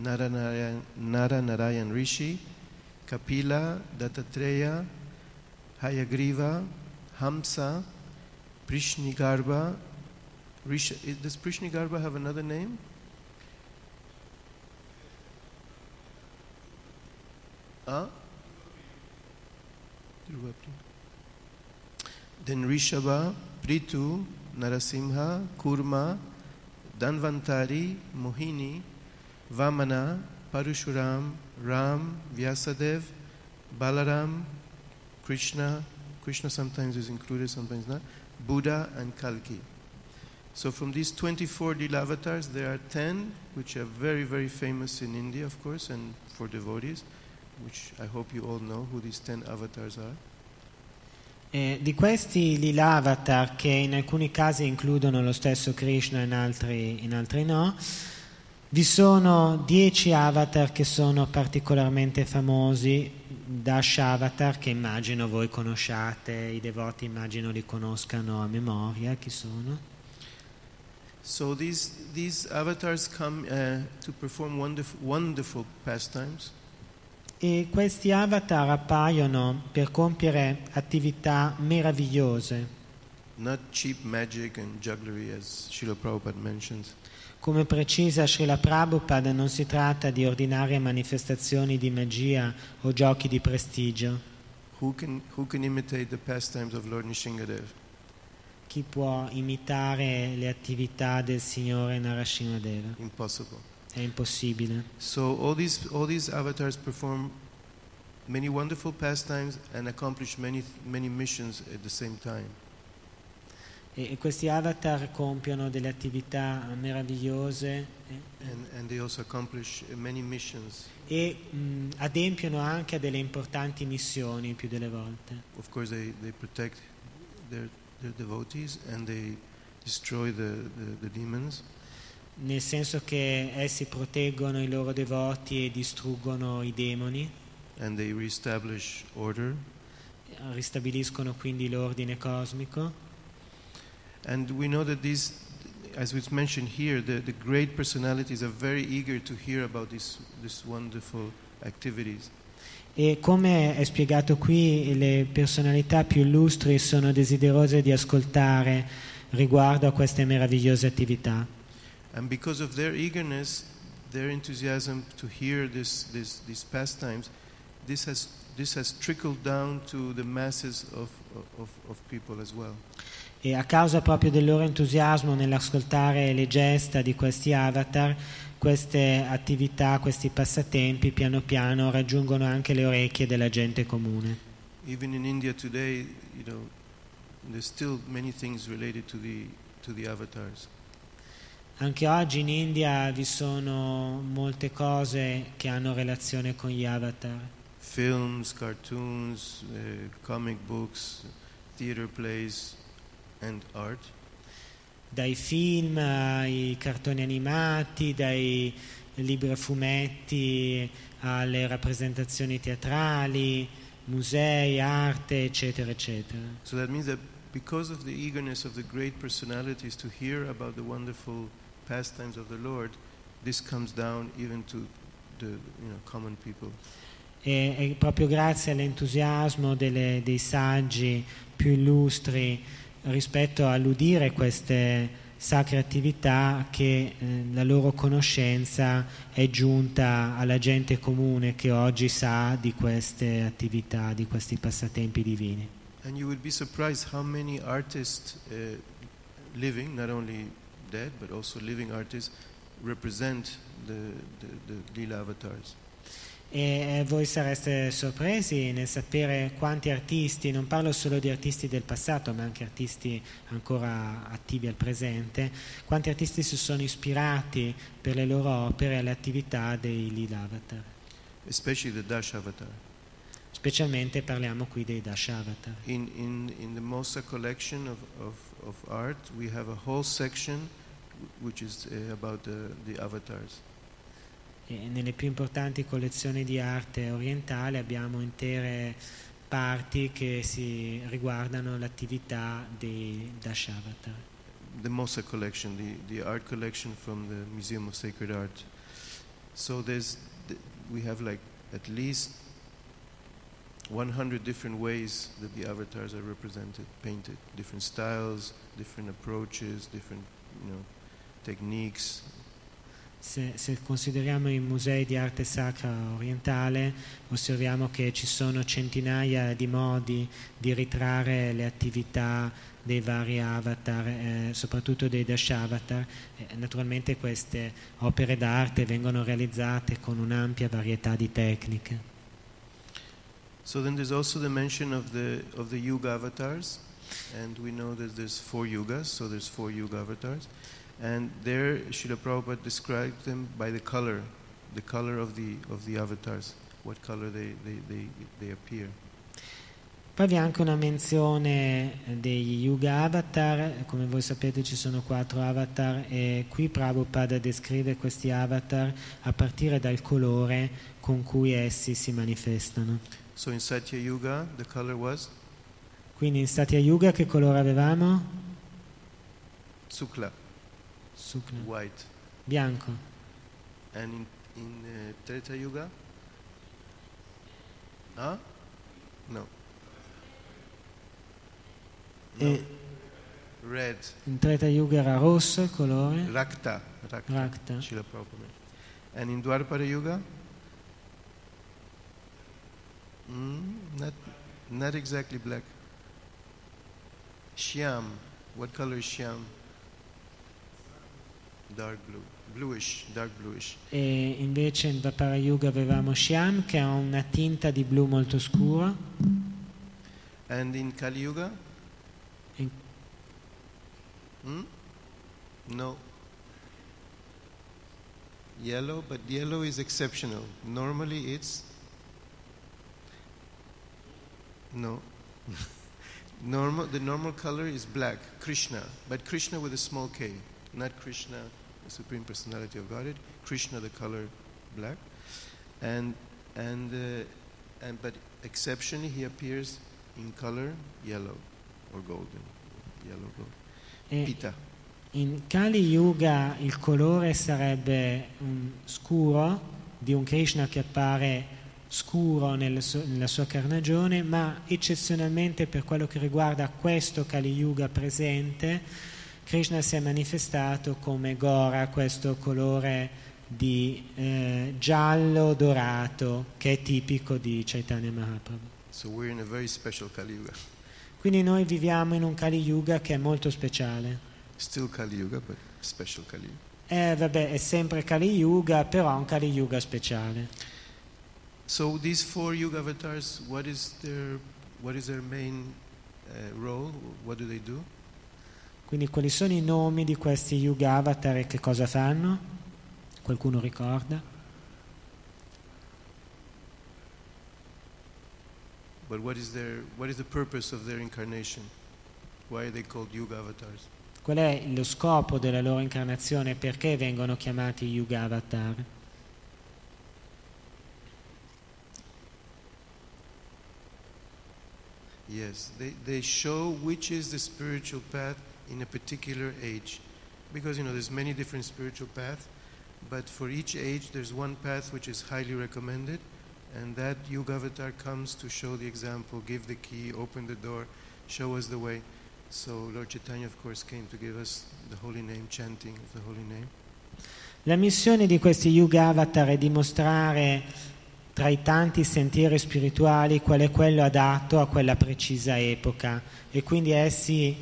Naranarayan, Naranarayan Rishi, Kapila, Dattatreya, Hayagriva, Hamsa, Prishnigarba. Rish, is- does Prishnigarba have another name? Huh? Then Rishabha, Pritu, Narasimha, Kurma, Danvantari, Mohini, Vamana, Parashuram, Ram, Vyasadev, Balaram, Krishna, Krishna sometimes is included, sometimes not, Buddha and Kalki. So from these 24 Lila avatars, there are 10 which are very, very famous in India, of course, and for devotees, which I hope you all know who these 10 avatars are. E di questi lila avatar, che in alcuni casi includono lo stesso Krishna, in altri, in altri no, vi sono dieci avatar che sono particolarmente famosi, Dash avatar che immagino voi conosciate, i devoti immagino li conoscano a memoria, chi sono? So these, these avatars come uh, to perform wonderful, wonderful pastimes. E questi avatar appaiono per compiere attività meravigliose, jugglery. Come precisa Srila Prabhupada non si tratta di ordinarie manifestazioni di magia o giochi di prestigio. Who can, who can? Chi può imitare le attività del Signore Narashimadeva? Impossible. È impossibile. So all these, all these avatars perform many wonderful pastimes and accomplish many, many missions at the same time. E e questi avatar compiono delle attività meravigliose e, And, and they also accomplish many missions. e, mh, adempiono anche a delle importanti missioni più delle volte. Of course, they, they protect their, their devotees and they destroy the, the, the demons. Nel senso che essi proteggono i loro devoti e distruggono i demoni. ristabiliscono quindi l'ordine cosmico. And we know that these, as was mentioned here, the, the great personalities are very eager to hear about these, these wonderful activities. E come è spiegato qui, le personalità più illustri sono desiderose di ascoltare riguardo a queste meravigliose attività. And because of their eagerness, their enthusiasm to hear this, this, these pastimes, this has, this has trickled down to the masses of, of, of people as well. E a causa proprio del loro entusiasmo nell'ascoltare le gesta di questi avatar, queste attività, questi passatempi piano piano raggiungono anche le orecchie della gente comune. Even in India today, you know, there's still many things related to the, to the avatars. Anche oggi in India vi sono molte cose che hanno relazione con gli avatar. Films, cartoons, uh, comic books, theater plays, and art. dai film ai cartoni animati, dai libri a fumetti alle rappresentazioni teatrali, musei, arte, eccetera, eccetera. So that means that because of the eagerness of the great personalities to hear about the wonderful pastimes of the Lord, this comes down even to the you know, common people. E è proprio grazie all'entusiasmo delle- dei saggi più illustri rispetto all'udire queste sacre attività che eh, la loro conoscenza è giunta alla gente comune che oggi sa di queste attività, di questi passatempi divini. And you would be surprised how many artists uh, living, not only dead, but also living artists, represent the, the, the Lila avatars. E eh, voi sareste sorpresi nel sapere quanti artisti, non parlo solo di artisti del passato, ma anche artisti ancora attivi al presente, quanti artisti si sono ispirati per le loro opere alle attività dei Lila Avatar. especially the Dash avatar. Specialmente parliamo qui dei Dashavatar. In, in, in the Mosa collection of, of, of art, we have a whole section which is uh, about the, the avatars. E nelle più importanti collezioni di arte orientale abbiamo intere parti che si riguardano l'attività dei Dashavatar. The Mosa collection, the, the art collection from the Museum of Sacred Art. So there's, th- we have like at least 100 different ways that the avatars are represented, painted, different styles, different approaches, different, you know, techniques. Se, se consideriamo i musei di arte sacra orientale, osserviamo che ci sono centinaia di modi di ritrarre le attività dei vari avatar, eh, soprattutto dei Dashavatar. Eh, naturalmente queste opere d'arte vengono realizzate con un'ampia varietà di tecniche. So then there's also the mention of the of the yuga avatars, and we know that there's four yugas, so there's four yuga avatars, and there Srila Prabhupada described them by the color, the color of the of the avatars, what color they, they, they, they appear. Poi vi è anche una menzione degli Yuga Avatar, come voi sapete ci sono quattro avatar e qui Prabhupada descrive questi avatar a partire dal colore con cui essi si manifestano. So in Satya Yuga, the color was Quindi in Satya Yuga che colore avevamo? sukla, Sukna. white, Bianco. and in in uh, Treta Yuga, huh? No. No. E Red, in Treta Yuga era rosso il colore, Rakta, Rakta. Rakta. Srila Prabhupada. And in Dwapara Yuga? Mm, not, not exactly black. Shyam. What color is Shyam? Dark blue. Bluish, dark bluish. E invece in Vapara Yuga avevamo Shyam che ha una tinta di blu molto scuro. And in Kali Yuga? In- Hmm? No. Yellow, but yellow is exceptional. Normally it's. No. normal, the normal color is black, Krishna, but Krishna with a small k, not Krishna, the Supreme Personality of Godhead. Krishna, the color black. And, and uh, and but exceptionally he appears in color yellow or golden, yellow gold. E Pita. in Kali Yuga il colore sarebbe un scuro di un Krishna che appare scuro nel suo- nella sua carnagione, ma eccezionalmente per quello che riguarda questo Kali Yuga presente, Krishna si è manifestato come Gora, questo colore di eh, giallo dorato che è tipico di Chaitanya Mahaprabhu. So. Quindi noi viviamo in un Kali Yuga che è molto speciale. Still Kali Yuga, but special Kali Yuga. Eh, vabbè, è sempre Kali Yuga, però è un Kali Yuga speciale. So these four Yuga avatars, what is their what is their main uh, role? What do they do? Quindi quali sono i nomi di questi Yuga Avatar e che cosa fanno? Qualcuno ricorda? But what is their what is the purpose of their incarnation? Why are they called Yuga avatars? Qual è lo scopo della loro incarnazione e perché vengono chiamati Yuga Avatar? Yes, they, they show which is the spiritual path in a particular age. Because you know there's many different spiritual paths, but for each age there's one path which is highly recommended, and that Yuga Avatar comes to show the example, give the key, open the door, show us the way. So Lord Chaitanya of course came to give us the holy name, chanting of the holy name. La missione di questi Yuga Avatar è dimostrare tra i tanti sentieri spirituali qual è quello adatto a quella precisa epoca e quindi essi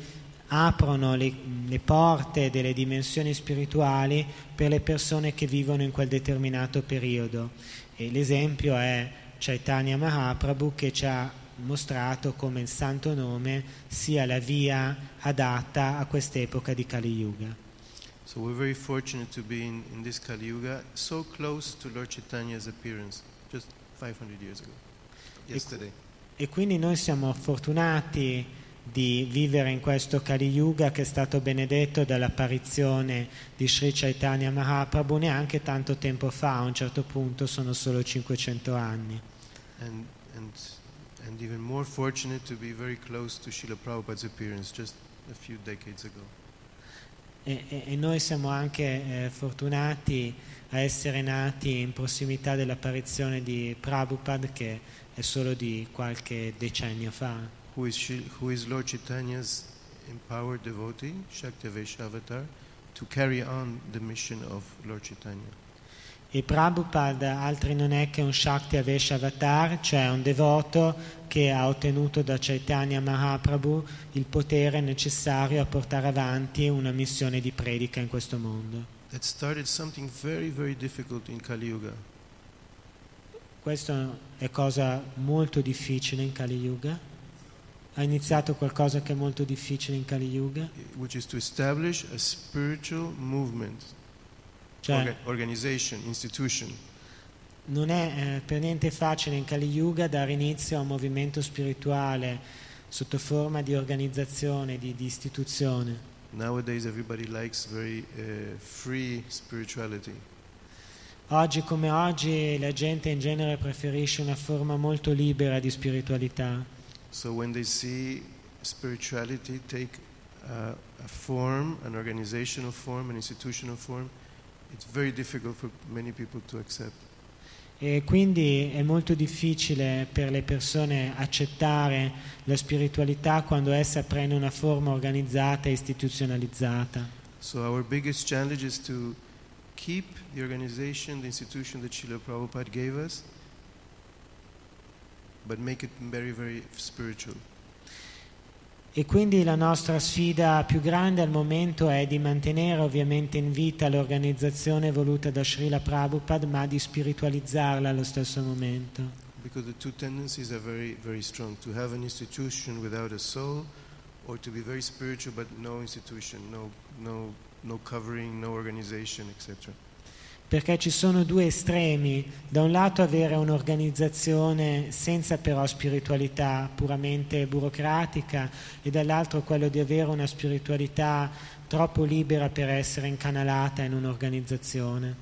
aprono le, le porte delle dimensioni spirituali per le persone che vivono in quel determinato periodo. E l'esempio è Chaitanya Mahaprabhu che ci ha mostrato come il santo nome sia la via adatta a quest'epoca di Kali Yuga. So we're very fortunate to be in, in this Kali Yuga, so close to Lord Chaitanya's appearance, just 500 years ago, yesterday. E quindi noi siamo fortunati di vivere in questo Kali Yuga che è stato benedetto dall'apparizione di Sri Chaitanya Mahaprabhu neanche tanto tempo fa, a un certo punto sono solo 500 anni. And, and, and even more fortunate to be very close to Srila Prabhupada's appearance just a few decades ago. E, e- e noi siamo anche eh, fortunati a essere nati in prossimità dell'apparizione di Prabhupada che è solo di qualche decennio fa. Who is, Shri, who is Lord Chaitanya's empowered devotee, Shaktavesha Avatar, to carry on the mission of Lord Chaitanya. E Prabhupada altri non è che un Shakti Avesha Avatar, cioè un devoto che ha ottenuto da Chaitanya Mahaprabhu il potere necessario a portare avanti una missione di predica in questo mondo. That started something very, very difficult in Kali Yuga. Questo è cosa molto difficile in Kali Yuga. Ha iniziato qualcosa che è molto difficile in Kali Yuga, which is to establish a spiritual movement, cioè orga- organization, institution non è eh, per niente facile in Kali Yuga dare inizio a un movimento spirituale sotto forma di organizzazione, di, di istituzione. Nowadays, everybody likes very uh, free spirituality. Oggi come oggi la gente in genere preferisce una forma molto libera di spiritualità. So when they see spirituality take uh, a form, an organizational form, an institutional form, it's very difficult for many people to accept. E quindi è molto difficile per le persone accettare la spiritualità quando essa prende una forma organizzata e istituzionalizzata. So our biggest challenge is to keep the organization, the institution that Srila Prabhupada gave us, but make it very, very spiritual. E quindi la nostra sfida più grande al momento è di mantenere ovviamente in vita l'organizzazione voluta da Srila Prabhupada, ma di spiritualizzarla allo stesso momento. Because the two tendencies are very, very strong to have an institution without a soul, or to be very spiritual but no institution, no, no, no covering, no organization, etc. Perché ci sono due estremi, da un lato avere un'organizzazione senza però spiritualità puramente burocratica e dall'altro quello di avere una spiritualità troppo libera per essere incanalata in un'organizzazione.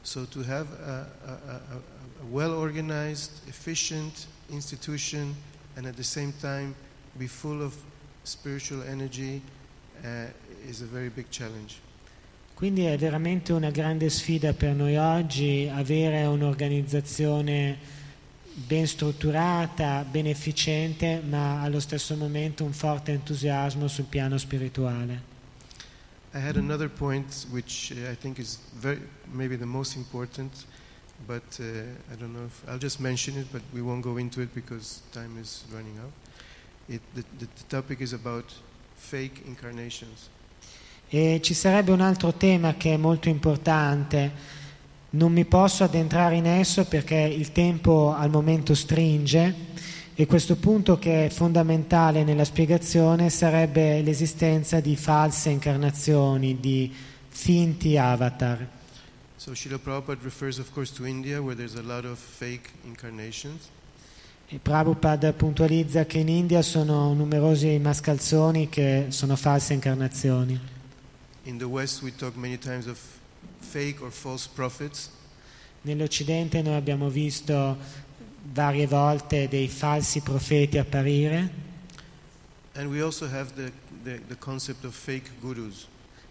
So to have a, a, a, a- well organized, efficient institution and at the same time be full of spiritual energy uh, is a very big challenge. Quindi è veramente una grande sfida per noi oggi avere un'organizzazione ben strutturata, ben efficiente, ma allo stesso momento un forte entusiasmo sul piano spirituale. I had another point which uh, I think is very, maybe the most important, but uh, I don't know if I'll just mention it, but we won't go into it because time is running out. It, the, the topic is about fake incarnations. E ci sarebbe un altro tema che è molto importante, non mi posso addentrare in esso perché il tempo al momento stringe e questo punto che è fondamentale nella spiegazione sarebbe l'esistenza di false incarnazioni, di finti avatar. So Srila Prabhupada refers, of course, to India, where there's a lot of fake incarnations. E Prabhupada puntualizza che in India sono numerosi mascalzoni che sono false incarnazioni. In the West, we talk many times of fake or false prophets. Nell'Occidente noi abbiamo visto varie volte dei falsi profeti apparire And we also have the, the, the concept of fake gurus,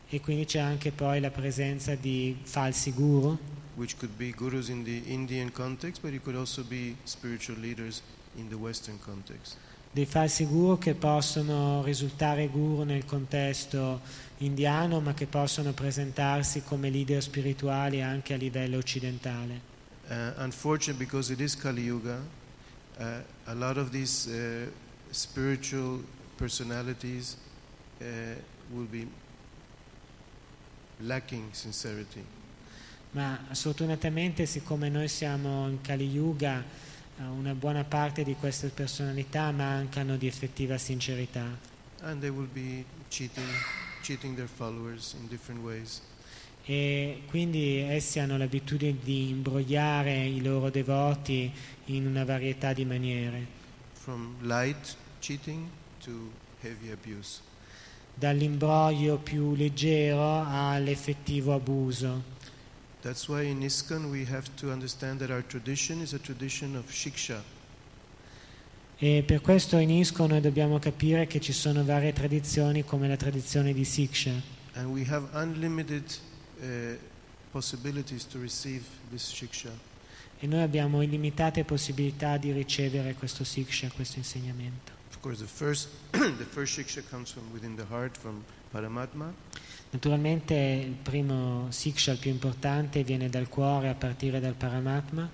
e quindi c'è anche poi la presenza di falsi guru, which could be gurus in the Indian context, but it could also be spiritual leaders in the Western context. Dei falsi guru che possono risultare guru nel contesto indiano ma che possono presentarsi come leader spirituali anche a livello occidentale. Uh, unfortunately, because it is Kali Yuga, uh, a lot of these uh, spiritual personalities uh, will be lacking sincerity. Ma sfortunatamente siccome noi siamo in Kali Yuga eh, una buona parte di queste personalità mancano di effettiva sincerità. Cheating, cheating e quindi essi hanno l'abitudine di imbrogliare i loro devoti in una varietà di maniere, dall'imbroglio più leggero all'effettivo abuso. That's why in ISKCON we have to understand that our tradition is a tradition of shiksha. E per questo in ISKCON noi dobbiamo capire che ci sono varie tradizioni come la tradizione di Siksha And we have unlimited uh, possibilities to receive this shiksha. e noi abbiamo illimitate possibilità di ricevere questo Siksha, questo insegnamento. Of course, the first, the first shiksha comes from within the heart, from Paramatma. Naturalmente il primo Siksha, il più importante, viene dal cuore a partire dal Paramatma,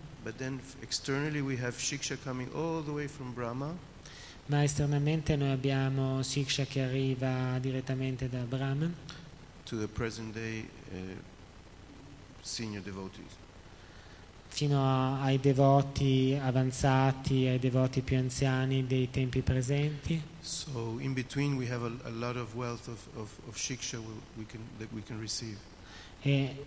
ma esternamente noi abbiamo Siksha che arriva direttamente da Brahman. To the present day uh, senior devotees. Fino a- ai devoti avanzati, ai devoti più anziani dei tempi presenti. So in between we have a, a lot of wealth of, of, of shiksha we, can, that we can receive. E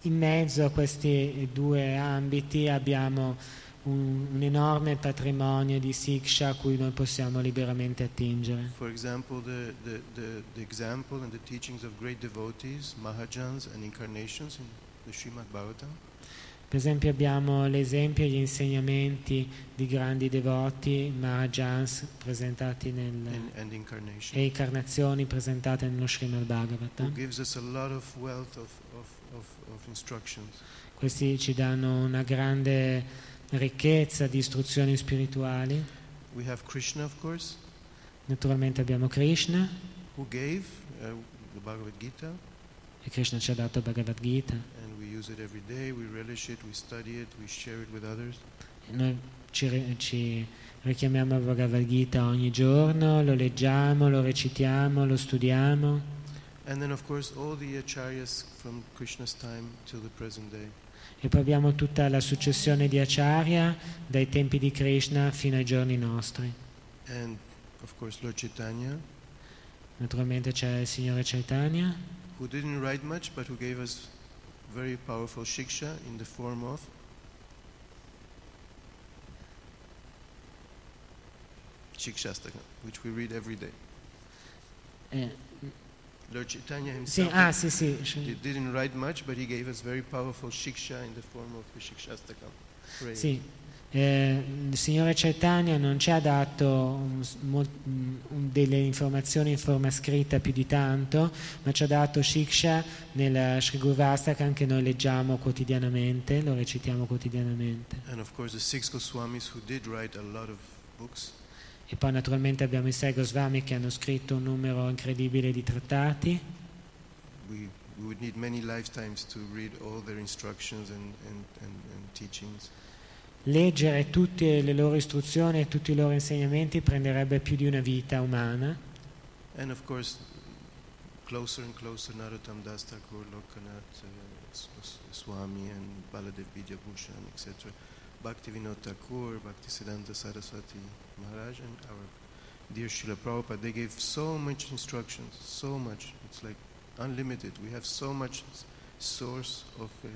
in mezzo a questi due ambiti abbiamo un, un enorme patrimonio di Siksha a cui noi possiamo liberamente attingere. For example, the, the, the, the example and the teachings of great devotees, Mahajans and incarnations in the Srimad Bhagavatam. Per esempio abbiamo l'esempio e gli insegnamenti di grandi devoti, Mahajans presentati nel, and, and e incarnazioni presentate nello Srimad Bhagavatam. of of, of. Questi ci danno una grande ricchezza di istruzioni spirituali. Krishna, Naturalmente abbiamo Krishna who gave uh, Bhagavad Gita, e Krishna ci ha dato Bhagavad Gita. day, it, it, Noi ci, ri- ci richiamiamo al Bhagavad Gita ogni giorno, lo leggiamo, lo recitiamo, lo studiamo. Course. E poi abbiamo tutta la successione di Acharya dai tempi di Krishna fino ai giorni nostri. And, of course, Lord Chaitanya, Naturalmente c'è il Signore Chaitanya, who didn't write much but who gave us very powerful shiksha in the form of Shikshastaka, which we read every day. eh, Lord Chaitanya sì, himself ah sì sì, did- didn't write much, but he gave us very powerful shiksha in the form of the Shikshastaka. prayer. Sì, eh, il Signore Chaitanya non ci ha dato un- mol- un- delle informazioni in forma scritta più di tanto, ma ci ha dato Shiksha nel Sri Gurvastaka che noi leggiamo quotidianamente, lo recitiamo quotidianamente. E poi naturalmente abbiamo i sei Goswami che hanno scritto un numero incredibile di trattati. We, we would need many lifetimes to read all their instructions and, and, and, and teachings. Leggere tutte le loro istruzioni e tutti i loro insegnamenti prenderebbe più di una vita umana. Course, closer closer, Thakur, Lokanath, S- Swami, and Baladev Vidyabhushan, etc. Bhaktivinoda Thakur, Bhaktisiddhanta Saraswati Maharaj, and our dear Srila Prabhupada, they gave so much instructions, so much. It's like unlimited. We have so much source of uh.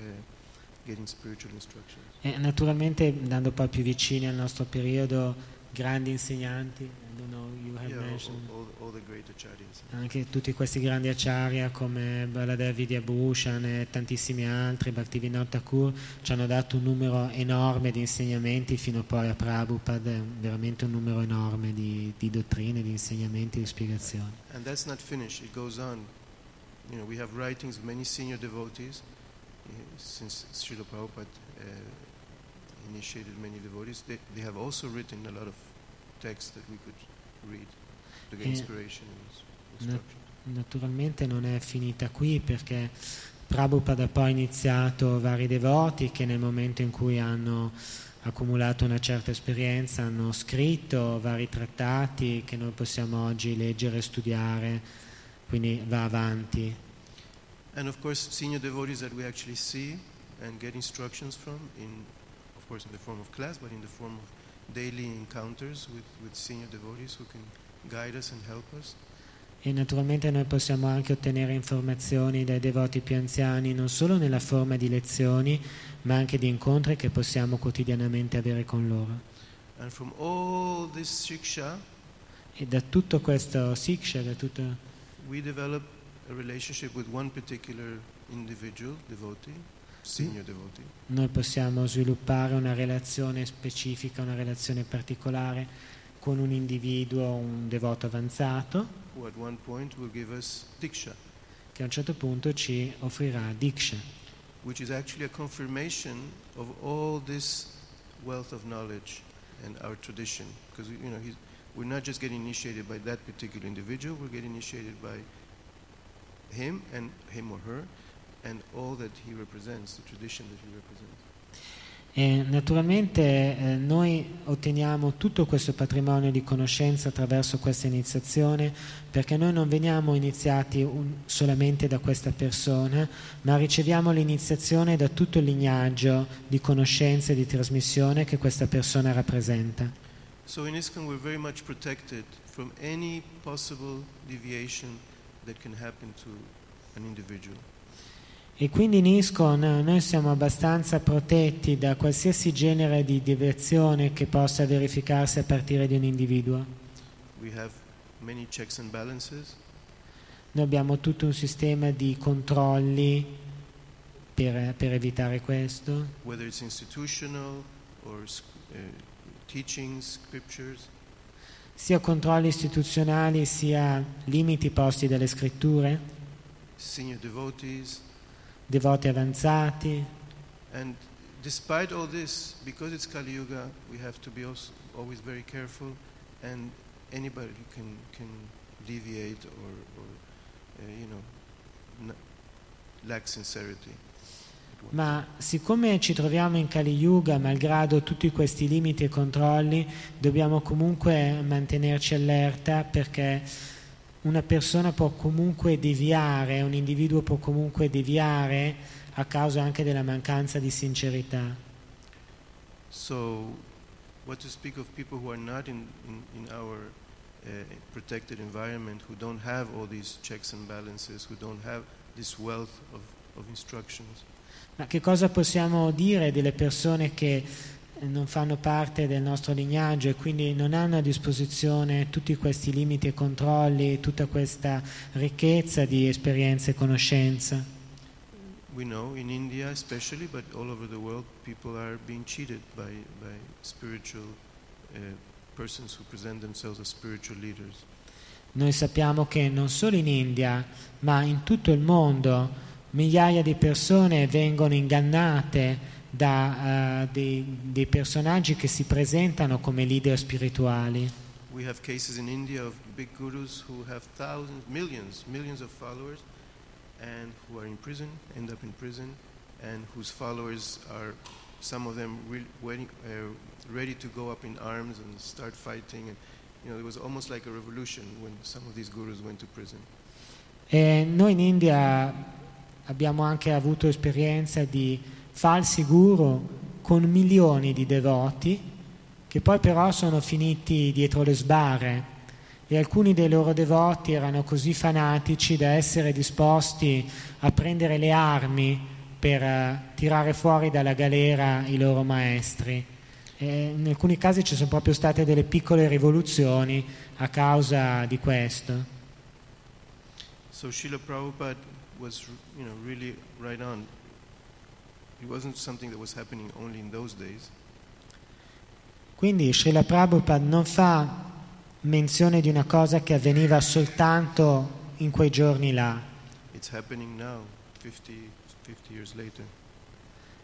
E naturalmente andando poi più vicini al nostro periodo, grandi insegnanti, know, Yeah, all, all, all the great acharyas. anche tutti questi grandi acharya come Baladev Vidyabhushan e tantissimi altri, Bhaktivinoda Thakur, ci hanno dato un numero enorme di insegnamenti fino poi a Prabhupada, veramente un numero enorme di, di dottrine, di insegnamenti, di spiegazioni. And that's not finished. It goes on. You know, we have writings of many senior devotees since Srila Prabhupada uh, initiated many devotees. They, they have also written a lot of texts that we could read to get Eh, inspiration and ins- instruction. Naturalmente non è finita qui perché Prabhupada ha poi iniziato vari devoti che nel momento in cui hanno accumulato una certa esperienza hanno scritto vari trattati che noi possiamo oggi leggere e studiare, quindi va avanti. And of course, senior devotees that we actually see and get instructions from, in, of course, in the form of class, but in the form of daily encounters with, with senior devotees who can guide us and help us. E naturalmente noi possiamo anche ottenere informazioni dai devoti più anziani non solo nella forma di lezioni, ma anche di incontri che possiamo quotidianamente avere con loro. And from all this shiksha, E da tutto questo siksha, da tutto, we develop a relationship with one particular individual, devotee, senior devotee, noi possiamo sviluppare una relazione specifica, una relazione particolare con un individuo, un devoto avanzato, who at one point will give us diksha, che a un certo punto ci offrirà diksha, which is actually a confirmation of all this wealth of knowledge and our tradition. Because you know, we're not just getting initiated by that particular individual; we're getting initiated by him and him or her, and all that he represents, the tradition that he represents. E naturalmente eh, noi otteniamo tutto questo patrimonio di conoscenza attraverso questa iniziazione perché noi non veniamo iniziati un- solamente da questa persona, ma riceviamo l'iniziazione da tutto il lignaggio di conoscenza e di trasmissione che questa persona rappresenta. So in ISKCON, we're very much protected from any possible deviation E quindi in ISKCON eh, noi siamo abbastanza protetti da qualsiasi genere di deviazione che possa verificarsi a partire di un individuo. We have many checks and balances. Noi abbiamo tutto un sistema di controlli per, per evitare questo, whether it's institutional or uh, teachings, scriptures. Sia controlli istituzionali sia limiti posti dalle scritture, senior devotees. devoti avanzati. And despite all this, because it's Kali Yuga, we have to be also always very careful, and anybody can, can deviate or, or uh, you know, n- lack sincerity. Ma siccome ci troviamo in Kali Yuga, malgrado tutti questi limiti e controlli, dobbiamo comunque mantenerci allerta perché una persona può comunque deviare, un individuo può comunque deviare a causa anche della mancanza di sincerità. So, what to speak of people who are not in, in, in our uh, protected environment, who don't have all these checks and balances, who don't have this wealth of, of instructions. Ma che cosa possiamo dire delle persone che non fanno parte del nostro lignaggio e quindi non hanno a disposizione tutti questi limiti e controlli, tutta questa ricchezza di esperienza e conoscenza? we know in India especially, but all over the world, people are being cheated by, by spiritual uh, persons who present themselves as spiritual leaders. Noi sappiamo che non solo in India, ma in tutto il mondo migliaia di persone vengono ingannate da eh, dei, dei personaggi che si presentano come leader spirituali. We have cases in India of big gurus who have thousands, millions, millions of followers, and who are in prison, end up in prison, and whose followers are, some of them, re- waiting, uh, ready to go up in arms and start fighting. And you know, it was almost like a revolution when some of these gurus went to prison. E noi in India abbiamo anche avuto esperienza di falsi guru con milioni di devoti che poi però sono finiti dietro le sbarre e alcuni dei loro devoti erano così fanatici da essere disposti a prendere le armi per eh, tirare fuori dalla galera i loro maestri. E in alcuni casi ci sono proprio state delle piccole rivoluzioni a causa di questo. So Srila Prabhupada was, you know, really right on. It wasn't something that was happening only in those days. Quindi Srila Prabhupada non fa menzione di una cosa che avveniva soltanto in quei giorni là. It's happening now, 50, 50 years later.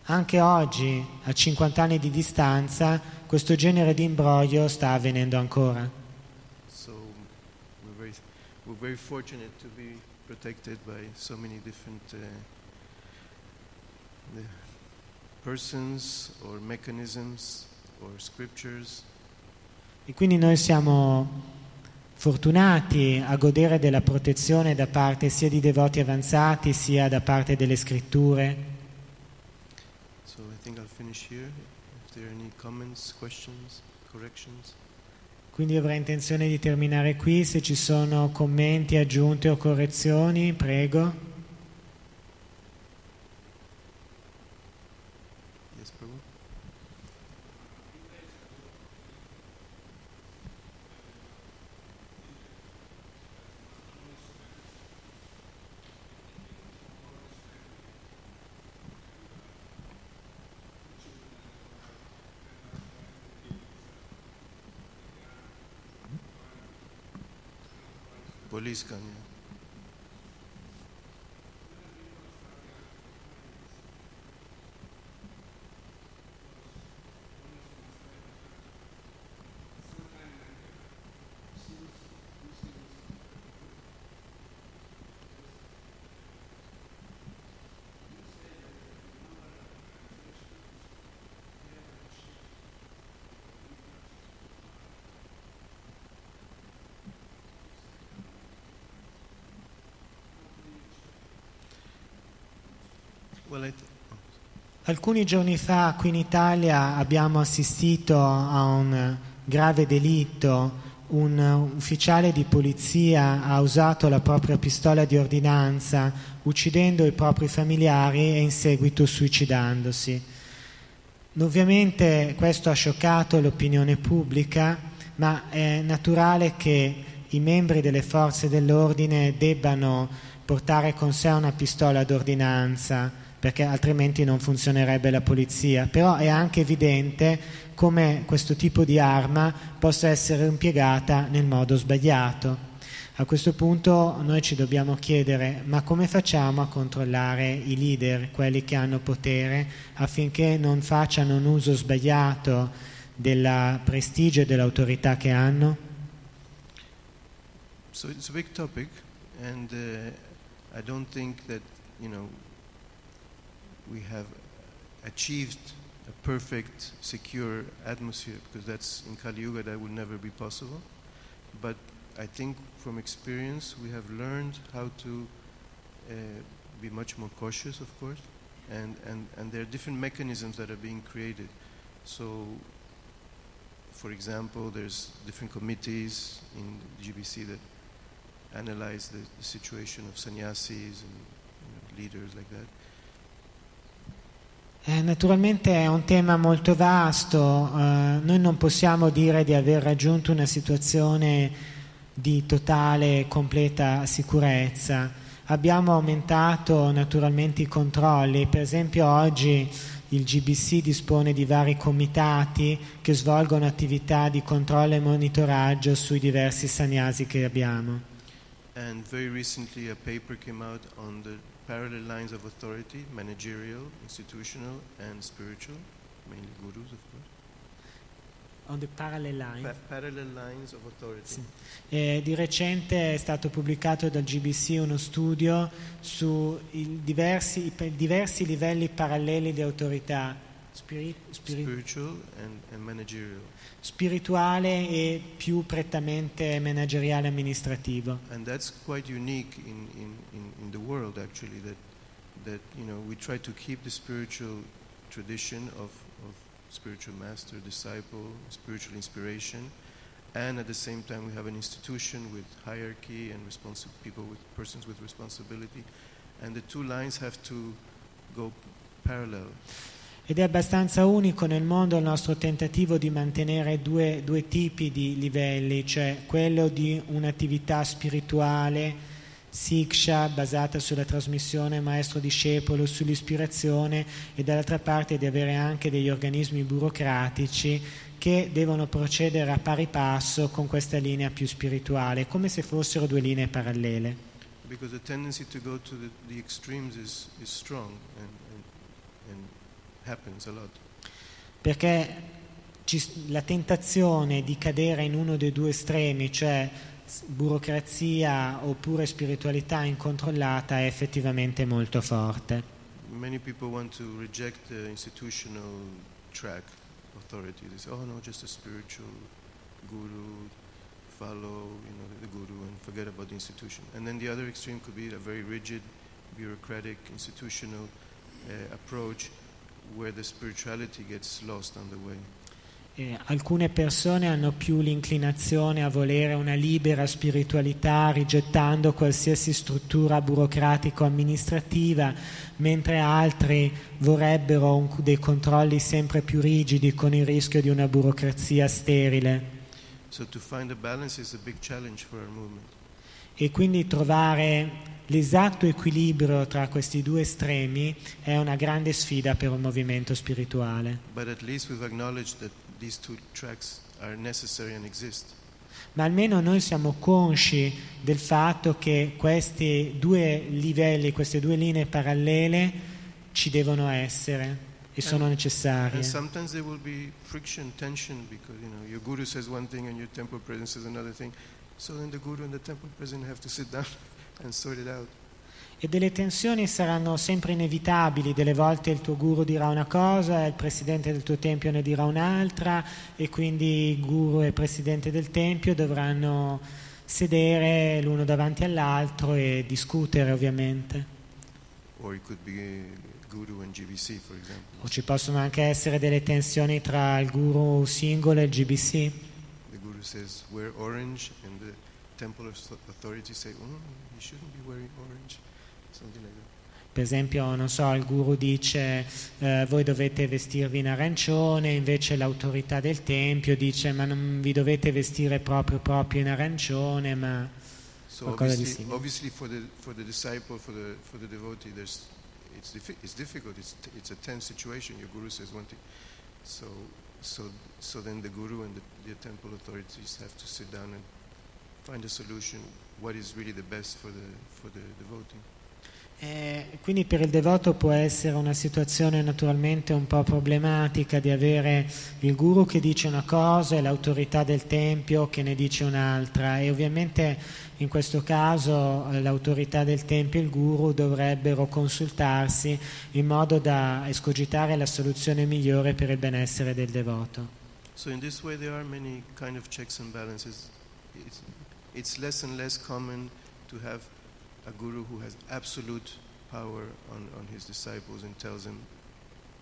Anche oggi, a 50 anni di distanza, questo genere di imbroglio sta avvenendo ancora. So we're very, we're very fortunate to be protected by so many different uh, persons or mechanisms or scriptures. E quindi noi siamo fortunati a godere della protezione da parte sia di devoti avanzati sia da parte delle scritture. So I think I'll finish here. If there are any comments, questions, corrections. Quindi avrei intenzione di terminare qui, se ci sono commenti, aggiunte o correzioni, prego. Yes, Prabhu? Police can, yeah. Well, I th- Alcuni giorni fa qui in Italia abbiamo assistito a un grave delitto. Un ufficiale di polizia ha usato la propria pistola di ordinanza uccidendo i propri familiari e in seguito suicidandosi. Ovviamente questo ha scioccato l'opinione pubblica, ma è naturale che i membri delle forze dell'ordine debbano portare con sé una pistola d'ordinanza perché altrimenti non funzionerebbe la polizia. Però è anche evidente come questo tipo di arma possa essere impiegata nel modo sbagliato. A questo punto noi ci dobbiamo chiedere ma come facciamo a controllare i leader, quelli che hanno potere, affinché non facciano un uso sbagliato del prestigio e dell'autorità che hanno? So it's a big topic, and uh, I don't think that you know we have achieved a perfect, secure atmosphere because that's in Kali Yuga that will never be possible. But I think from experience we have learned how to uh, be much more cautious, of course, and, and, and there are different mechanisms that are being created. So, for example, there's different committees in GBC that analyze the, the situation of sannyasis and you know, leaders like that. Eh, naturalmente è un tema molto vasto, eh, noi non possiamo dire di aver raggiunto una situazione di totale e completa sicurezza, Abbiamo aumentato naturalmente i controlli, per esempio oggi il GBC dispone di vari comitati che svolgono attività di controllo e monitoraggio sui diversi sannyasi che abbiamo. And very recently, a paper came out on the parallel lines of authority managerial, institutional, and spiritual, mainly gurus, of course. On the parallel line. Pa- parallel lines of authority. Sì. Eh, di recente è stato pubblicato dal GBC uno studio su i diversi, i diversi livelli paralleli di autorità spiri- spiri- Spiritual and, and managerial. spirituale e più prettamente manageriale amministrativo. And that's quite unique in, in, in, in the world, actually, that, that, you know, we try to keep the spiritual tradition of, of spiritual master, disciple, spiritual inspiration, and at the same time we have an institution with hierarchy and responsi- people with persons with responsibility, and the two lines have to go parallel. Ed è abbastanza unico nel mondo il nostro tentativo di mantenere due, due tipi di livelli, cioè quello di un'attività spirituale, siksha, basata sulla trasmissione maestro-discepolo, sull'ispirazione, e dall'altra parte di avere anche degli organismi burocratici che devono procedere a pari passo con questa linea più spirituale, come se fossero due linee parallele. Because the tendency to go to the, the extremes is, strong. Perché ci- la tentazione di cadere in uno dei due estremi, cioè burocrazia oppure spiritualità incontrollata, è effettivamente molto forte. Many people want to reject the institutional track authority. They say, oh no, just a spiritual guru, follow you know, the guru and forget about the institution. And then the other extreme could be a very rigid, bureaucratic, institutional uh, approach where the spirituality gets lost on the way. E alcune persone hanno più l'inclinazione a volere una libera spiritualità rigettando qualsiasi struttura burocratico-amministrativa, mentre altri vorrebbero un- dei controlli sempre più rigidi con il rischio di una burocrazia sterile. So to find a balance is a big challenge for our movement. E quindi trovare l'esatto equilibrio tra questi due estremi è una grande sfida per un movimento spirituale. And. Ma almeno noi siamo consci del fatto che questi due livelli, queste due linee parallele ci devono essere e sono And necessarie. sometimes there will be friction, tension, because you know your guru says one thing and your temple president says another thing. So then the guru and the temple president have to sit down E delle tensioni saranno sempre inevitabili, delle volte il tuo guru dirà una cosa, il presidente del tuo tempio ne dirà un'altra e quindi il guru e il presidente del tempio dovranno sedere l'uno davanti all'altro e discutere ovviamente. GBC. O ci possono anche essere delle tensioni tra il guru singolo e il GBC. The guru says wear orange, and the temple auth- authorities say, "Oh, you shouldn't be wearing orange," something like that. Per esempio, non so, il guru dice eh, voi dovete vestirvi in arancione, invece l'autorità del tempio dice ma non vi dovete vestire proprio, proprio in arancione, ma So Qualcosa di simile. obviously for the for the disciple, for the for the devotee, there's it's diffi- it's difficult. It's it's a tense situation. Your guru says one thing, so so so then the guru and the, the temple authorities have to sit down and find a solution. What is really the best for the for the devotee? Eh, quindi per il devoto può essere una situazione naturalmente un po' problematica di avere il guru che dice una cosa e l'autorità del tempio che ne dice un'altra e ovviamente in questo caso eh, l'autorità del tempio e il guru dovrebbero consultarsi in modo da escogitare la soluzione migliore per il benessere del devoto. So in this way, there are many kind of checks and balances. It's, it's less and less common to have a guru who has absolute power on, on his disciples and tells them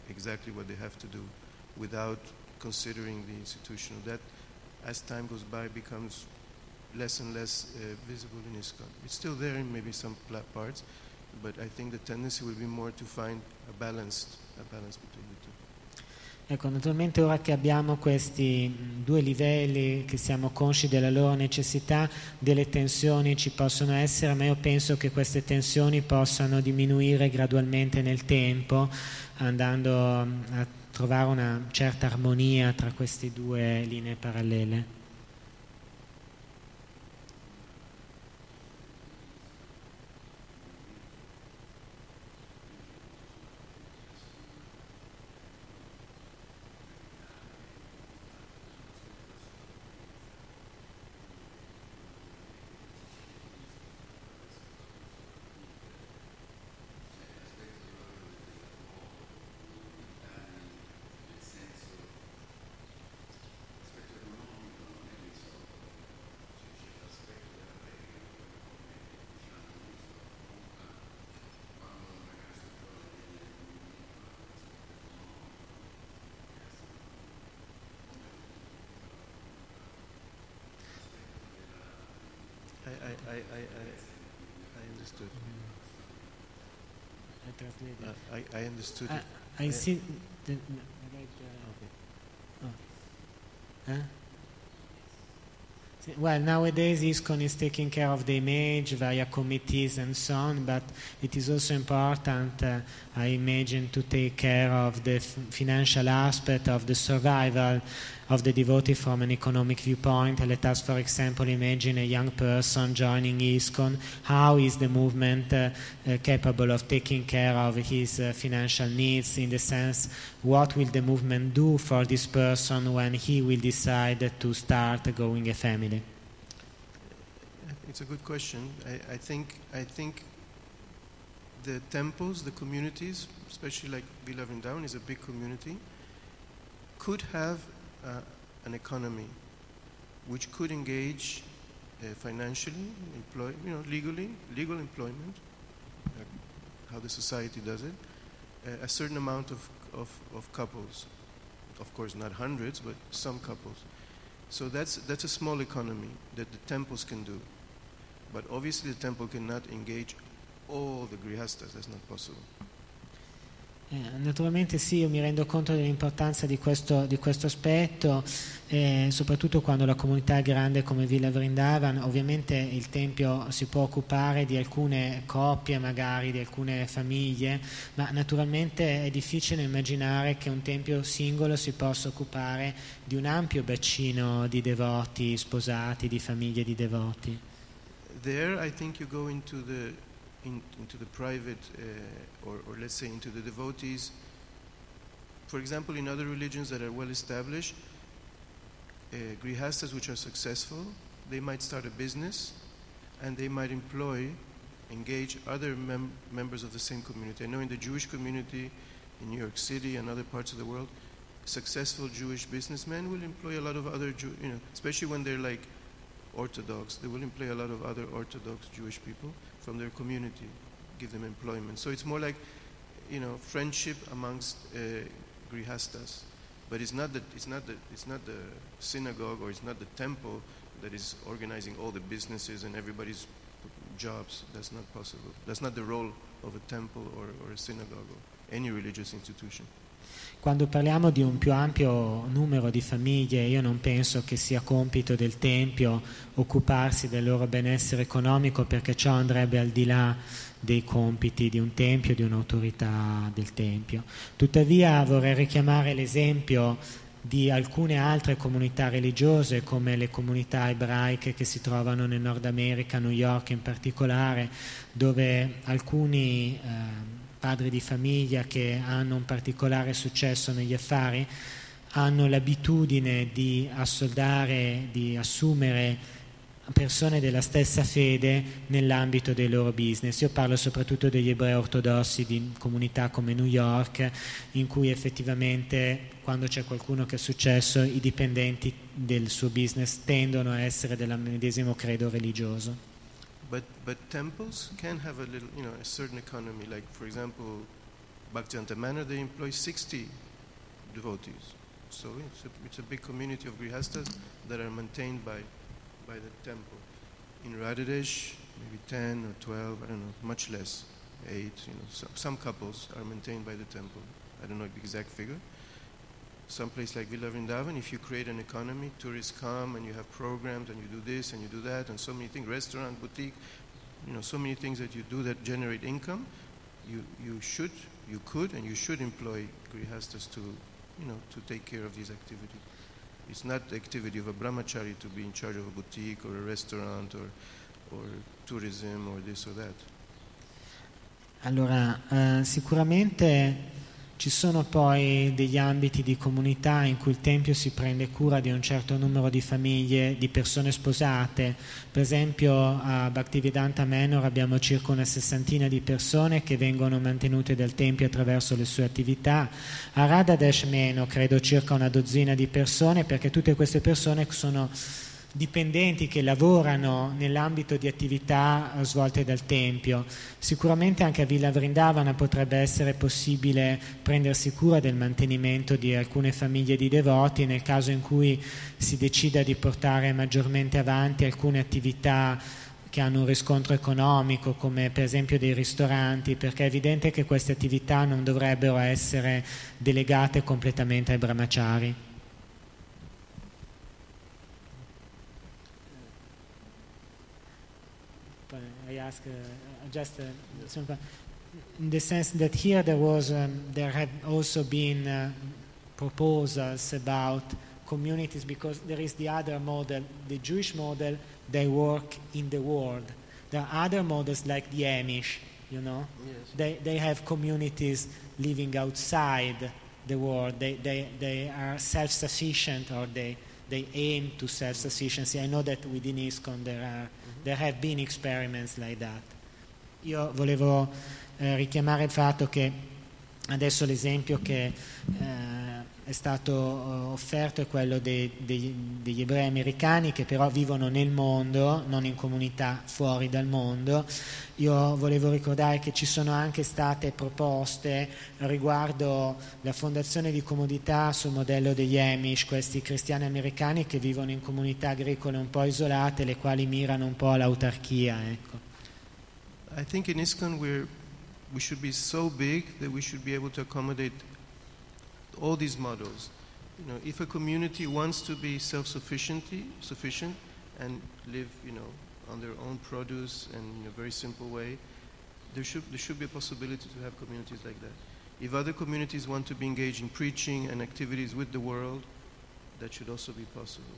exactly what they have to do without considering the institutional. That, as time goes by, becomes less and less uh, visible in ISKCON. It's still there in maybe some parts, but I think the tendency will be more to find a balanced, a balance between. Ecco, naturalmente ora che abbiamo questi due livelli, che siamo consci della loro necessità, delle tensioni ci possono essere, ma io penso che queste tensioni possano diminuire gradualmente nel tempo, andando a trovare una certa armonia tra queste due linee parallele. I, I, I, I I understood. Uh, I, I understood I, it. I Eh. see the- Oh. Huh? Well, nowadays ISKCON is taking care of the image via committees and so on, but it is also important, uh, I imagine, to take care of the financial aspect of the survival of the devotee from an economic viewpoint. Let us, for example, imagine a young person joining ISKCON. How is the movement uh, uh, capable of taking care of his uh, financial needs in the sense what will the movement do for this person when he will decide to start going a family? It's a good question. I, I think I think the temples, the communities, especially like Villa Vrindavan is a big community, could have uh, an economy which could engage uh, financially, employ, you know, legally, legal employment, uh, how the society does it, uh, a certain amount of, of, of couples. Of course, not hundreds, but some couples. So that's, that's a small economy that the temples can do. But obviously, the temple cannot engage all the grihastas. That's not possible. Eh, Naturalmente sì, io mi rendo conto dell'importanza di questo, di questo aspetto, eh, soprattutto quando la comunità è grande come Villa Vrindavan, ovviamente il Tempio si può occupare di alcune coppie, magari di alcune famiglie, ma naturalmente è difficile immaginare che un Tempio singolo si possa occupare di un ampio bacino di devoti sposati, di famiglie di devoti. There, I think you go into the in, into the private, uh, or, or let's say into the devotees. For example, in other religions that are well established, uh, grihastas which are successful, they might start a business, and they might employ, engage other mem- members of the same community. I know in the Jewish community in New York City and other parts of the world, successful Jewish businessmen will employ a lot of other, Jew- you know, especially when they're like Orthodox, they will employ a lot of other Orthodox Jewish people from their community, give them employment. So it's more like, you know, friendship amongst uh, grihastas. But it's not, the, it's, not the, it's not the synagogue or it's not the temple that is organizing all the businesses and everybody's jobs. That's not possible. That's not the role of a temple or, or a synagogue or any religious institution. Quando parliamo di un più ampio numero di famiglie, io non penso che sia compito del Tempio occuparsi del loro benessere economico perché ciò andrebbe al di là dei compiti di un Tempio, di un'autorità del Tempio. Tuttavia vorrei richiamare l'esempio di alcune altre comunità religiose come le comunità ebraiche che si trovano nel Nord America, New York in particolare, dove alcuni eh, padri di famiglia che hanno un particolare successo negli affari hanno l'abitudine di assoldare, di assumere persone della stessa fede nell'ambito dei loro business. Io parlo soprattutto degli ebrei ortodossi di comunità come New York, in cui effettivamente quando c'è qualcuno che è successo, i dipendenti del suo business tendono a essere del medesimo credo religioso. But, but temples can have a little, you know, a certain economy. Like, for example, Bhaktivedanta Manor, they employ 60 devotees. So it's a, it's a big community of grihastas that are maintained by, by the temple. In Radhadesh, maybe 10 or 12, I don't know, much less, 8, you know, so, some couples are maintained by the temple. I don't know the exact figure. Someplace like Villa Vrindavan, if you create an economy, tourists come and you have programs and you do this and you do that and so many things, restaurant, boutique, you know, so many things that you do that generate income, you, you should, you could and you should employ grihastas to, you know, to take care of these activities. It's not the activity of a brahmachari to be in charge of a boutique or a restaurant or, or tourism or this or that. Allora, eh, sicuramente ci sono poi degli ambiti di comunità in cui il Tempio si prende cura di un certo numero di famiglie, di persone sposate. Per esempio a Bhaktivedanta Manor abbiamo circa una sessantina di persone che vengono mantenute dal Tempio attraverso le sue attività. A Radhadesh meno, credo circa una dozzina di persone, perché tutte queste persone sono dipendenti che lavorano nell'ambito di attività eh, svolte dal Tempio. Sicuramente anche a Villa Vrindavana potrebbe essere possibile prendersi cura del mantenimento di alcune famiglie di devoti nel caso in cui si decida di portare maggiormente avanti alcune attività che hanno un riscontro economico, come per esempio dei ristoranti, perché è evidente che queste attività non dovrebbero essere delegate completamente ai brahmachari. Ask uh, just uh, in the sense that here there was um, there have also been uh, proposals about communities because there is the other model, the Jewish model. They work in the world. There are other models like the Amish. You know, Yes. they they have communities living outside the world. They they they are self-sufficient or they they aim to self-sufficiency. I know that within ISKCON there are there have been experiments like that. Io volevo eh, richiamare il fatto che adesso l'esempio che eh, è stato eh, offerto è quello dei- dei- degli ebrei americani che però vivono nel mondo, non in comunità fuori dal mondo. Io volevo ricordare che ci sono anche state proposte riguardo la fondazione di comunità sul modello degli Amish, questi cristiani americani che vivono in comunità agricole un po' isolate, le quali mirano un po' all'autarchia. Ecco. I think in ISKCON we're, we should be so big that we should be able to accommodate all these models. You know, if a community wants to be self-sufficient sufficient and live, you know, on their own produce and in a very simple way, there should, there should be a possibility to have communities like that. If other communities want to be engaged in preaching and activities with the world, that should also be possible.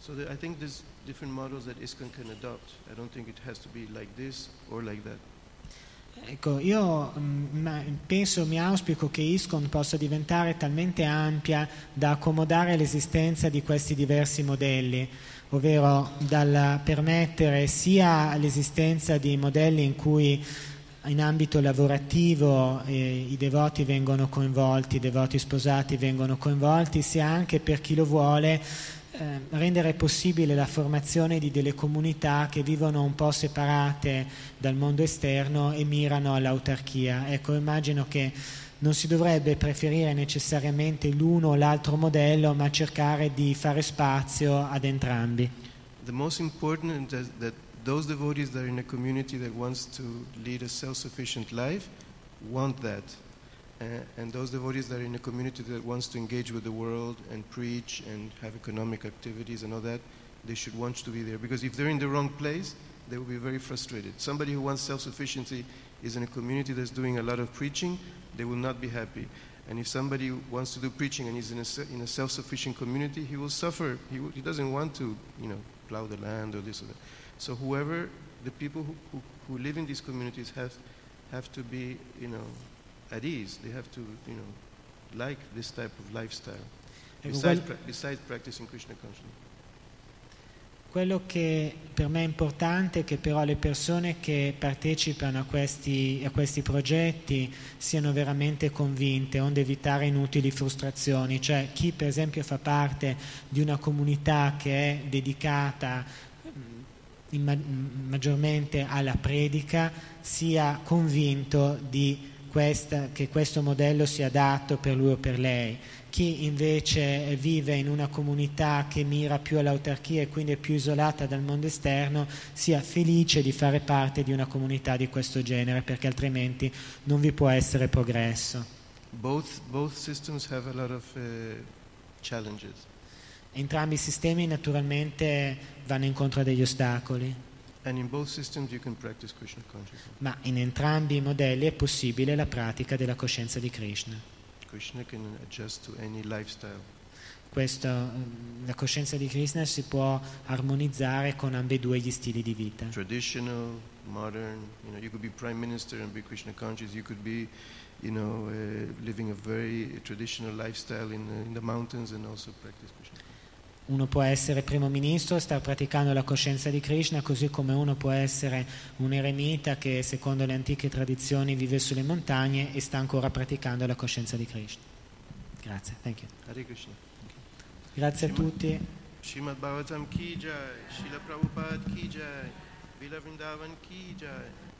So I think there's different models that ISKCON can adopt. I don't think it has to be like this or like that. Ecco, io mm, ma- penso, mi auspico che ISCON possa diventare talmente ampia da accomodare l'esistenza di questi diversi modelli, ovvero dal permettere sia l'esistenza di modelli in cui in ambito lavorativo eh, i devoti vengono coinvolti, i devoti sposati vengono coinvolti, sia anche per chi lo vuole eh, rendere possibile la formazione di delle comunità che vivono un po' separate dal mondo esterno e mirano all'autarchia. Ecco, immagino che non si dovrebbe preferire necessariamente l'uno o l'altro modello, ma cercare di fare spazio ad entrambi. The most important is that those devotees that are in a community that wants to lead a self-sufficient life want that. Uh, and those devotees that are in a community that wants to engage with the world and preach and have economic activities and all that, they should want to be there. Because if they're in the wrong place, they will be very frustrated. Somebody who wants self-sufficiency is in a community that's doing a lot of preaching, they will not be happy. And if somebody wants to do preaching and is in a, in a self-sufficient community, he will suffer. He, he doesn't want to, you know, plow the land or this or that. So whoever, the people who, who, who live in these communities have, have to be, you know, at ease. They have to, you know, like this type of lifestyle. Ecco, Besides, quel- besides practicing Krishna consciousness. Quello che per me è importante è che però le persone che partecipano a questi, a questi progetti siano veramente convinte, onde evitare inutili frustrazioni. Cioè chi per esempio fa parte di una comunità che è dedicata mm, ma- mm, maggiormente alla predica sia convinto di questa- che questo modello sia adatto per lui o per lei. Chi invece vive in una comunità che mira più all'autarchia e quindi è più isolata dal mondo esterno sia felice di fare parte di una comunità di questo genere perché altrimenti non vi può essere progresso. Both, both systems have a lot of uh, challenges. Entrambi i sistemi naturalmente vanno incontro a degli ostacoli, And in both systems, you can practice Krishna consciousness. ma in entrambi i modelli è possibile la pratica della coscienza di Krishna. Krishna can adjust to any lifestyle. Questo, ehm, la coscienza di Krishna si può armonizzare con ambedue gli stili di vita. Traditional, modern. You know, you could be prime minister and be Krishna conscious. You could be, you know, uh, living a very traditional lifestyle in, uh, in the mountains and also practice Krishna. Uno può essere primo ministro, star praticando la coscienza di Krishna, così come uno può essere un eremita che secondo le antiche tradizioni vive sulle montagne e sta ancora praticando la coscienza di Krishna. Grazie, thank you. Krishna. Grazie a tutti. Srimad Bhagavatam ki jai, Srila Prabhupada ki jai, Vila Vrindavan ki jai.